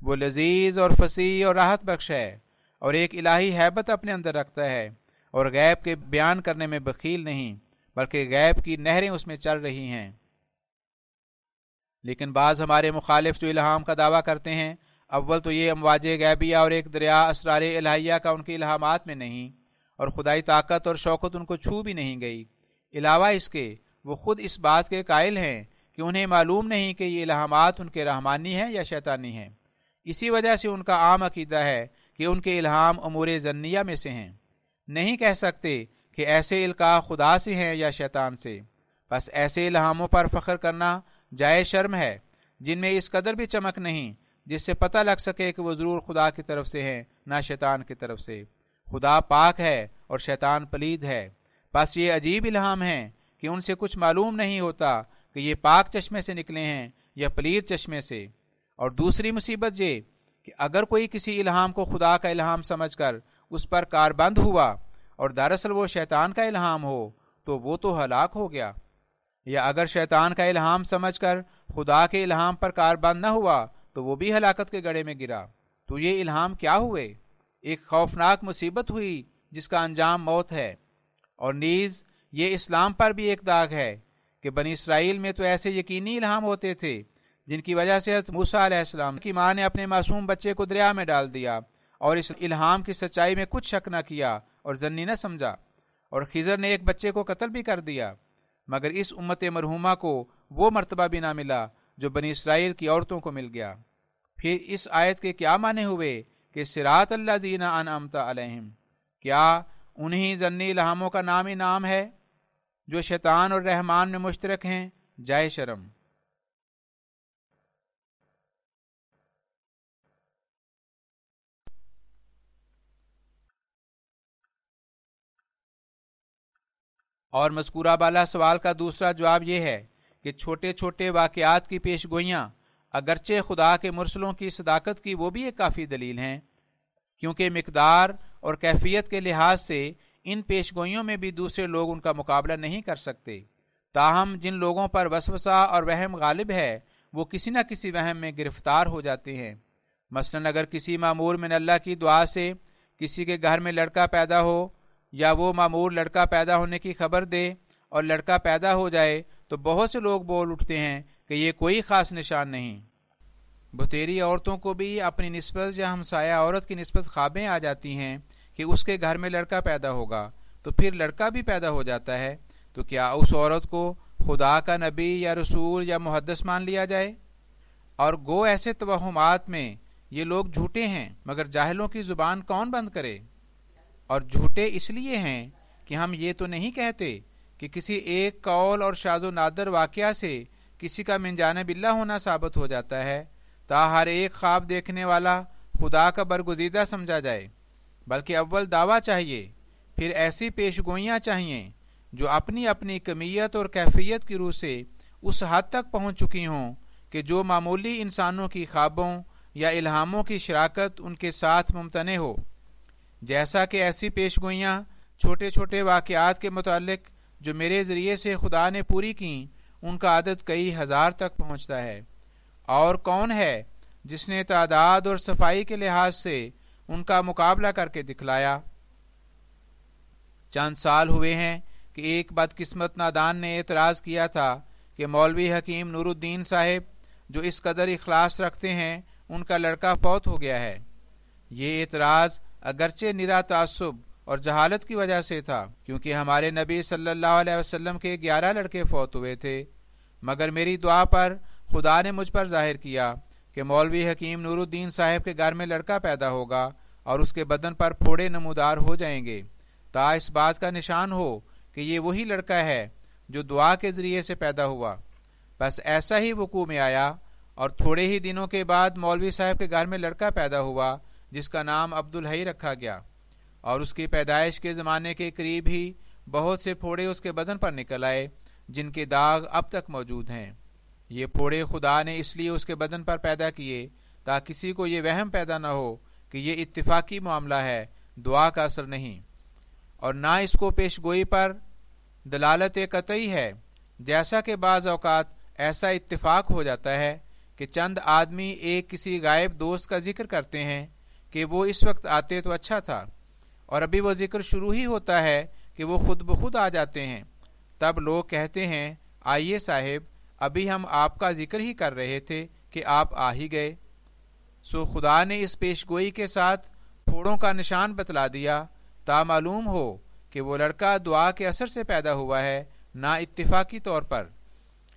وہ لذیذ اور فصیح اور راحت بخش ہے اور ایک الہی حیبت اپنے اندر رکھتا ہے اور غیب کے بیان کرنے میں بخیل نہیں، بلکہ غیب کی نہریں اس میں چل رہی ہیں۔ لیکن بعض ہمارے مخالف جو الہام کا دعویٰ کرتے ہیں، اول تو یہ امواج غیبیہ اور ایک دریا اسرار الہیہ کا ان کے الہامات میں نہیں، اور خدائی طاقت اور شوقت ان کو چھو بھی نہیں گئی۔ علاوہ اس کے، وہ خود اس بات کے قائل ہیں کہ انہیں معلوم نہیں کہ یہ الہامات ان کے رحمانی ہیں یا شیطانی ہیں۔ اسی وجہ سے ان کا عام عقیدہ ہے کہ ان کے الہام امور ضنیہ میں سے ہیں۔ نہیں کہہ سکتے کہ ایسے القاع خدا سے ہیں یا شیطان سے۔ بس ایسے الہاموں پر فخر کرنا جائے شرم ہے، جن میں اس قدر بھی چمک نہیں، جس سے پتہ لگ سکے کہ وہ ضرور خدا کی طرف سے ہیں، نہ شیطان کی طرف سے۔ خدا پاک ہے اور شیطان پلید ہے۔ بس یہ عجیب الہام ہیں کہ ان سے کچھ معلوم نہیں ہوتا کہ یہ پاک چشمے سے نکلے ہیں یا پلید چشمے سے۔ اور دوسری مصیبت یہ کہ اگر کوئی کسی الہام کو خدا کا الہام سمجھ کر اس پر کار بند ہوا اور دراصل وہ شیطان کا الہام ہو، تو وہ تو ہلاک ہو گیا۔ یا اگر شیطان کا الہام سمجھ کر خدا کے الہام پر کار بند نہ ہوا، تو وہ بھی ہلاکت کے گڑے میں گرا۔ تو یہ الہام کیا ہوئے؟ ایک خوفناک مصیبت ہوئی جس کا انجام موت ہے۔ اور نیز یہ اسلام پر بھی ایک داغ ہے۔ کہ بنی اسرائیل میں تو ایسے یقینی الہام ہوتے تھے جن کی وجہ سے موسا علیہ السلام کی ماں نے اپنے معصوم بچے کو دریا میں ڈال دیا اور اس الہام کی سچائی میں کچھ شک نہ کیا اور ضنی نہ سمجھا اور خزر نے ایک بچے کو قتل بھی کر دیا مگر اس امت مرحوما کو وہ مرتبہ بھی نہ ملا جو بنی اسرائیل کی عورتوں کو مل گیا۔ پھر اس آیت کے کیا معنی ہوئے کہ سراط اللہ دینا ان امتا علیہم؟ کیا انہی ضنی الہاموں کا نام ہی نام ہے؟ جو شیطان اور رحمان میں مشترک ہیں، جائے شرم۔ اور مذکورہ بالا سوال کا دوسرا جواب یہ ہے کہ چھوٹے چھوٹے واقعات کی پیش گوئیاں اگرچہ خدا کے مرسلوں کی صداقت کی وہ بھی ایک کافی دلیل ہیں، کیونکہ مقدار اور کیفیت کے لحاظ سے ان پیش گوئیوں میں بھی دوسرے لوگ ان کا مقابلہ نہیں کر سکتے۔ تاہم، جن لوگوں پر وسوسہ اور وہم غالب ہے، وہ کسی نہ کسی وہم میں گرفتار ہو جاتے ہیں۔ مثلا، اگر کسی معمور میں اللہ کی دعا سے کسی کے گھر میں لڑکا پیدا ہو یا وہ معمور لڑکا پیدا ہونے کی خبر دے اور لڑکا پیدا ہو جائے، تو بہت سے لوگ بول اٹھتے ہیں کہ یہ کوئی خاص نشان نہیں۔ بتیری عورتوں کو بھی اپنی نسبت یا ہمسایہ عورت کی نسبت خوابیں آ جاتی ہیں۔ کہ اس کے گھر میں لڑکا پیدا ہوگا، تو پھر لڑکا بھی پیدا ہو جاتا ہے، تو کیا اس عورت کو خدا کا نبی یا رسول یا محدث مان لیا جائے؟ اور گو ایسے توہمات میں یہ لوگ جھوٹے ہیں، مگر جاہلوں کی زبان کون بند کرے؟ اور جھوٹے اس لیے ہیں کہ ہم یہ تو نہیں کہتے کہ کسی ایک قول اور شاز و نادر واقعہ سے کسی کا منجان بلّہ ہونا ثابت ہو جاتا ہے، تا ہر ایک خواب دیکھنے والا خدا کا برگزیدہ سمجھا جائے۔ بلکہ اول دعویٰ چاہیے، پھر ایسی پیش گوئیاں چاہیے جو اپنی اپنی کمیت اور کیفیت کی روح سے اس حد تک پہنچ چکی ہوں کہ جو معمولی انسانوں کی خوابوں یا الہاموں کی شراکت ان کے ساتھ ممتنع ہو۔ جیسا کہ ایسی پیش گوئیاں چھوٹے چھوٹے واقعات کے متعلق جو میرے ذریعے سے خدا نے پوری کیں، ان کا عدد کئی ہزار تک پہنچتا ہے۔ اور کون ہے جس نے تعداد اور صفائی کے لحاظ سے ان کا مقابلہ کر کے دکھلایا۔ چند سال ہوئے ہیں کہ ایک بدقسمت نادان نے اعتراض کیا تھا کہ مولوی حکیم نور الدین صاحب جو اس قدر اخلاص رکھتے ہیں، ان کا لڑکا فوت ہو گیا ہے۔ یہ اعتراض اگرچہ نرا تعصب اور جہالت کی وجہ سے تھا، کیونکہ ہمارے نبی صلی اللہ علیہ وسلم کے گیارہ لڑکے فوت ہوئے تھے۔ مگر میری دعا پر خدا نے مجھ پر ظاہر کیا۔ کہ مولوی حکیم نور الدین صاحب کے گھر میں لڑکا پیدا ہوگا اور اس کے بدن پر پھوڑے نمودار ہو جائیں گے۔ تا اس بات کا نشان ہو کہ یہ وہی لڑکا ہے جو دعا کے ذریعے سے پیدا ہوا۔ بس ایسا ہی وقوع میں آیا اور تھوڑے ہی دنوں کے بعد مولوی صاحب کے گھر میں لڑکا پیدا ہوا جس کا نام عبد الحی رکھا گیا۔ اور اس کی پیدائش کے زمانے کے قریب ہی بہت سے پھوڑے اس کے بدن پر نکل آئے جن کے داغ اب تک موجود ہیں۔ یہ پھوڑے خدا نے اس لیے اس کے بدن پر پیدا کیے تاکہ کسی کو یہ وہم پیدا نہ ہو کہ یہ اتفاقی معاملہ ہے، دعا کا اثر نہیں۔ اور نہ اس کو پیش گوئی پر دلالت قطعی ہے، جیسا کہ بعض اوقات ایسا اتفاق ہو جاتا ہے کہ چند آدمی ایک کسی غائب دوست کا ذکر کرتے ہیں کہ وہ اس وقت آتے تو اچھا تھا، اور ابھی وہ ذکر شروع ہی ہوتا ہے کہ وہ خود بخود آ جاتے ہیں۔ تب لوگ کہتے ہیں، آئیے صاحب ابھی ہم آپ کا ذکر ہی کر رہے تھے کہ آپ آ ہی گئے۔ سو خدا نے اس پیش گوئی کے ساتھ پھوڑوں کا نشان بتلا دیا۔ تا معلوم ہو کہ وہ لڑکا دعا کے اثر سے پیدا ہوا ہے نہ اتفاقی طور پر۔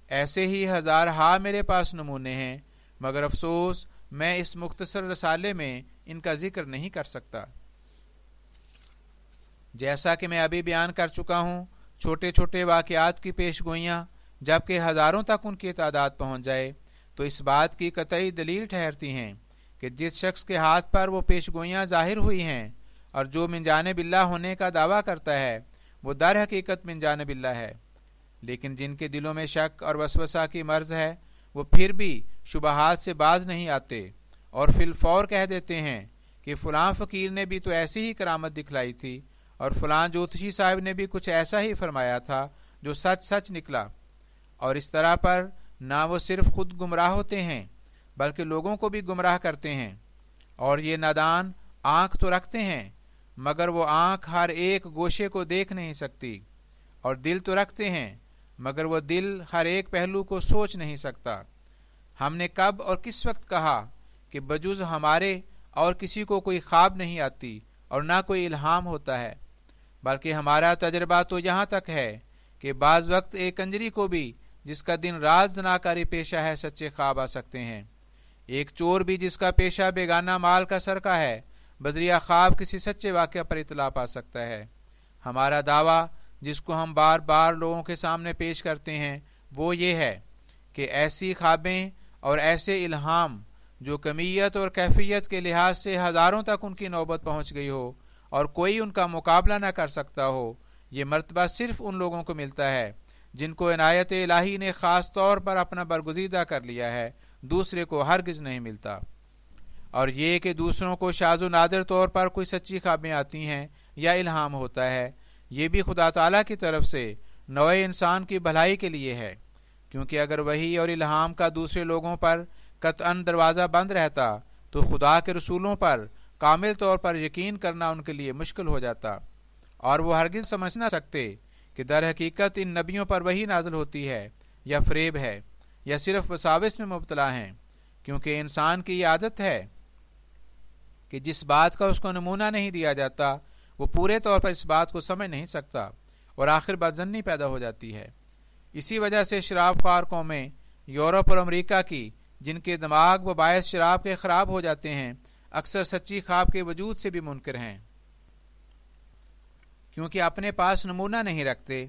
ایسے ہی ہزار ہا میرے پاس نمونے ہیں، مگر افسوس، میں اس مختصر رسالے میں ان کا ذکر نہیں کر سکتا۔ جیسا کہ میں ابھی بیان کر چکا ہوں، چھوٹے چھوٹے واقعات کی پیش گوئیاں جبکہ ہزاروں تک ان کی تعداد پہنچ جائے، تو اس بات کی قطعی دلیل ٹھہرتی ہیں کہ جس شخص کے ہاتھ پر وہ پیش گوئیاں ظاہر ہوئی ہیں اور جو منجان بلّہ ہونے کا دعویٰ کرتا ہے، وہ در حقیقت منجان بلّہ ہے۔ لیکن جن کے دلوں میں شک اور وسوسہ کی مرض ہے، وہ پھر بھی شبہات سے باز نہیں آتے اور فی الفور کہہ دیتے ہیں کہ فلاں فقیر نے بھی تو ایسی ہی کرامت دکھلائی تھی اور فلاں جوتشی صاحب نے بھی کچھ ایسا ہی فرمایا تھا جو سچ سچ نکلا۔ اور اس طرح پر نہ وہ صرف خود گمراہ ہوتے ہیں، بلکہ لوگوں کو بھی گمراہ کرتے ہیں۔ اور یہ نادان آنکھ تو رکھتے ہیں، مگر وہ آنکھ ہر ایک گوشے کو دیکھ نہیں سکتی۔ اور دل تو رکھتے ہیں، مگر وہ دل ہر ایک پہلو کو سوچ نہیں سکتا۔ ہم نے کب اور کس وقت کہا کہ بجز ہمارے اور کسی کو کوئی خواب نہیں آتی اور نہ کوئی الہام ہوتا ہے، بلکہ ہمارا تجربہ تو یہاں تک ہے کہ بعض وقت ایک کنجری کو بھی جس کا دن رات زناکاری پیشہ ہے، سچے خواب آ سکتے ہیں۔ ایک چور بھی جس کا پیشہ بیگانہ مال کا سر کا ہے، بدریہ خواب کسی سچے واقعہ پر اطلاع پا سکتا ہے۔ ہمارا دعویٰ، جس کو ہم بار بار لوگوں کے سامنے پیش کرتے ہیں، وہ یہ ہے کہ ایسی خوابیں اور ایسے الہام جو کمیت اور کیفیت کے لحاظ سے ہزاروں تک ان کی نوبت پہنچ گئی ہو اور کوئی ان کا مقابلہ نہ کر سکتا ہو، یہ مرتبہ صرف ان لوگوں کو ملتا ہے۔ جن کو عنایت الہی نے خاص طور پر اپنا برگزیدہ کر لیا ہے، دوسرے کو ہرگز نہیں ملتا۔ اور یہ کہ دوسروں کو شاز و نادر طور پر کوئی سچی خوابیں آتی ہیں یا الہام ہوتا ہے، یہ بھی خدا تعالی کی طرف سے نوئے انسان کی بھلائی کے لیے ہے۔ کیونکہ اگر وہی اور الہام کا دوسرے لوگوں پر قطعا دروازہ بند رہتا، تو خدا کے رسولوں پر کامل طور پر یقین کرنا ان کے لیے مشکل ہو جاتا۔ اور وہ ہرگز سمجھ نہ سکتے کہ در حقیقت ان نبیوں پر وہی نازل ہوتی ہے، یا فریب ہے، یا صرف وساوس میں مبتلا ہیں، کیونکہ انسان کی یہ عادت ہے کہ جس بات کا اس کو نمونہ نہیں دیا جاتا، وہ پورے طور پر اس بات کو سمجھ نہیں سکتا اور آخر بات زنی پیدا ہو جاتی ہے۔ اسی وجہ سے شراب خوار قومیں یورپ اور امریکہ کی، جن کے دماغ و باعث شراب کے خراب ہو جاتے ہیں، اکثر سچی خواب کے وجود سے بھی منکر ہیں۔ کیونکہ اپنے پاس نمونہ نہیں رکھتے۔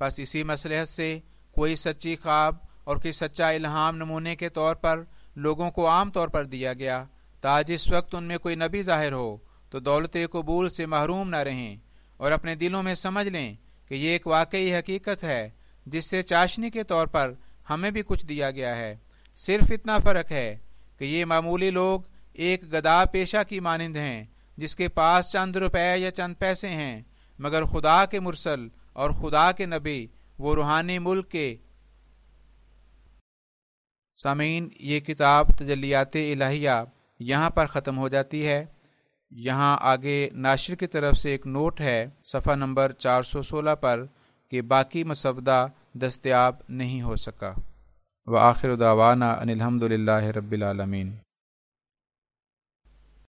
بس اسی مسلحت سے کوئی سچی خواب اور کوئی سچا الہام نمونے کے طور پر لوگوں کو عام طور پر دیا گیا تا جس وقت ان میں کوئی نبی ظاہر ہو، تو دولت قبول سے محروم نہ رہیں۔ اور اپنے دلوں میں سمجھ لیں کہ یہ ایک واقعی حقیقت ہے، جس سے چاشنی کے طور پر ہمیں بھی کچھ دیا گیا ہے۔ صرف اتنا فرق ہے کہ یہ معمولی لوگ ایک گدا پیشہ کی مانند ہیں، جس کے پاس چند روپے یا چند پیسے ہیں۔ مگر خدا کے مرسل اور خدا کے نبی، وہ روحانی ملک کے۔ سامعین، یہ کتاب تجلیات الہیہ یہاں پر ختم ہو جاتی ہے۔ یہاں آگے ناشر کی طرف سے ایک نوٹ ہے، صفحہ نمبر چار سو سولہ پر، کہ باقی مسودہ دستیاب نہیں ہو سکا۔ وآخر دعوانا ان الحمد للہ رب العالمین۔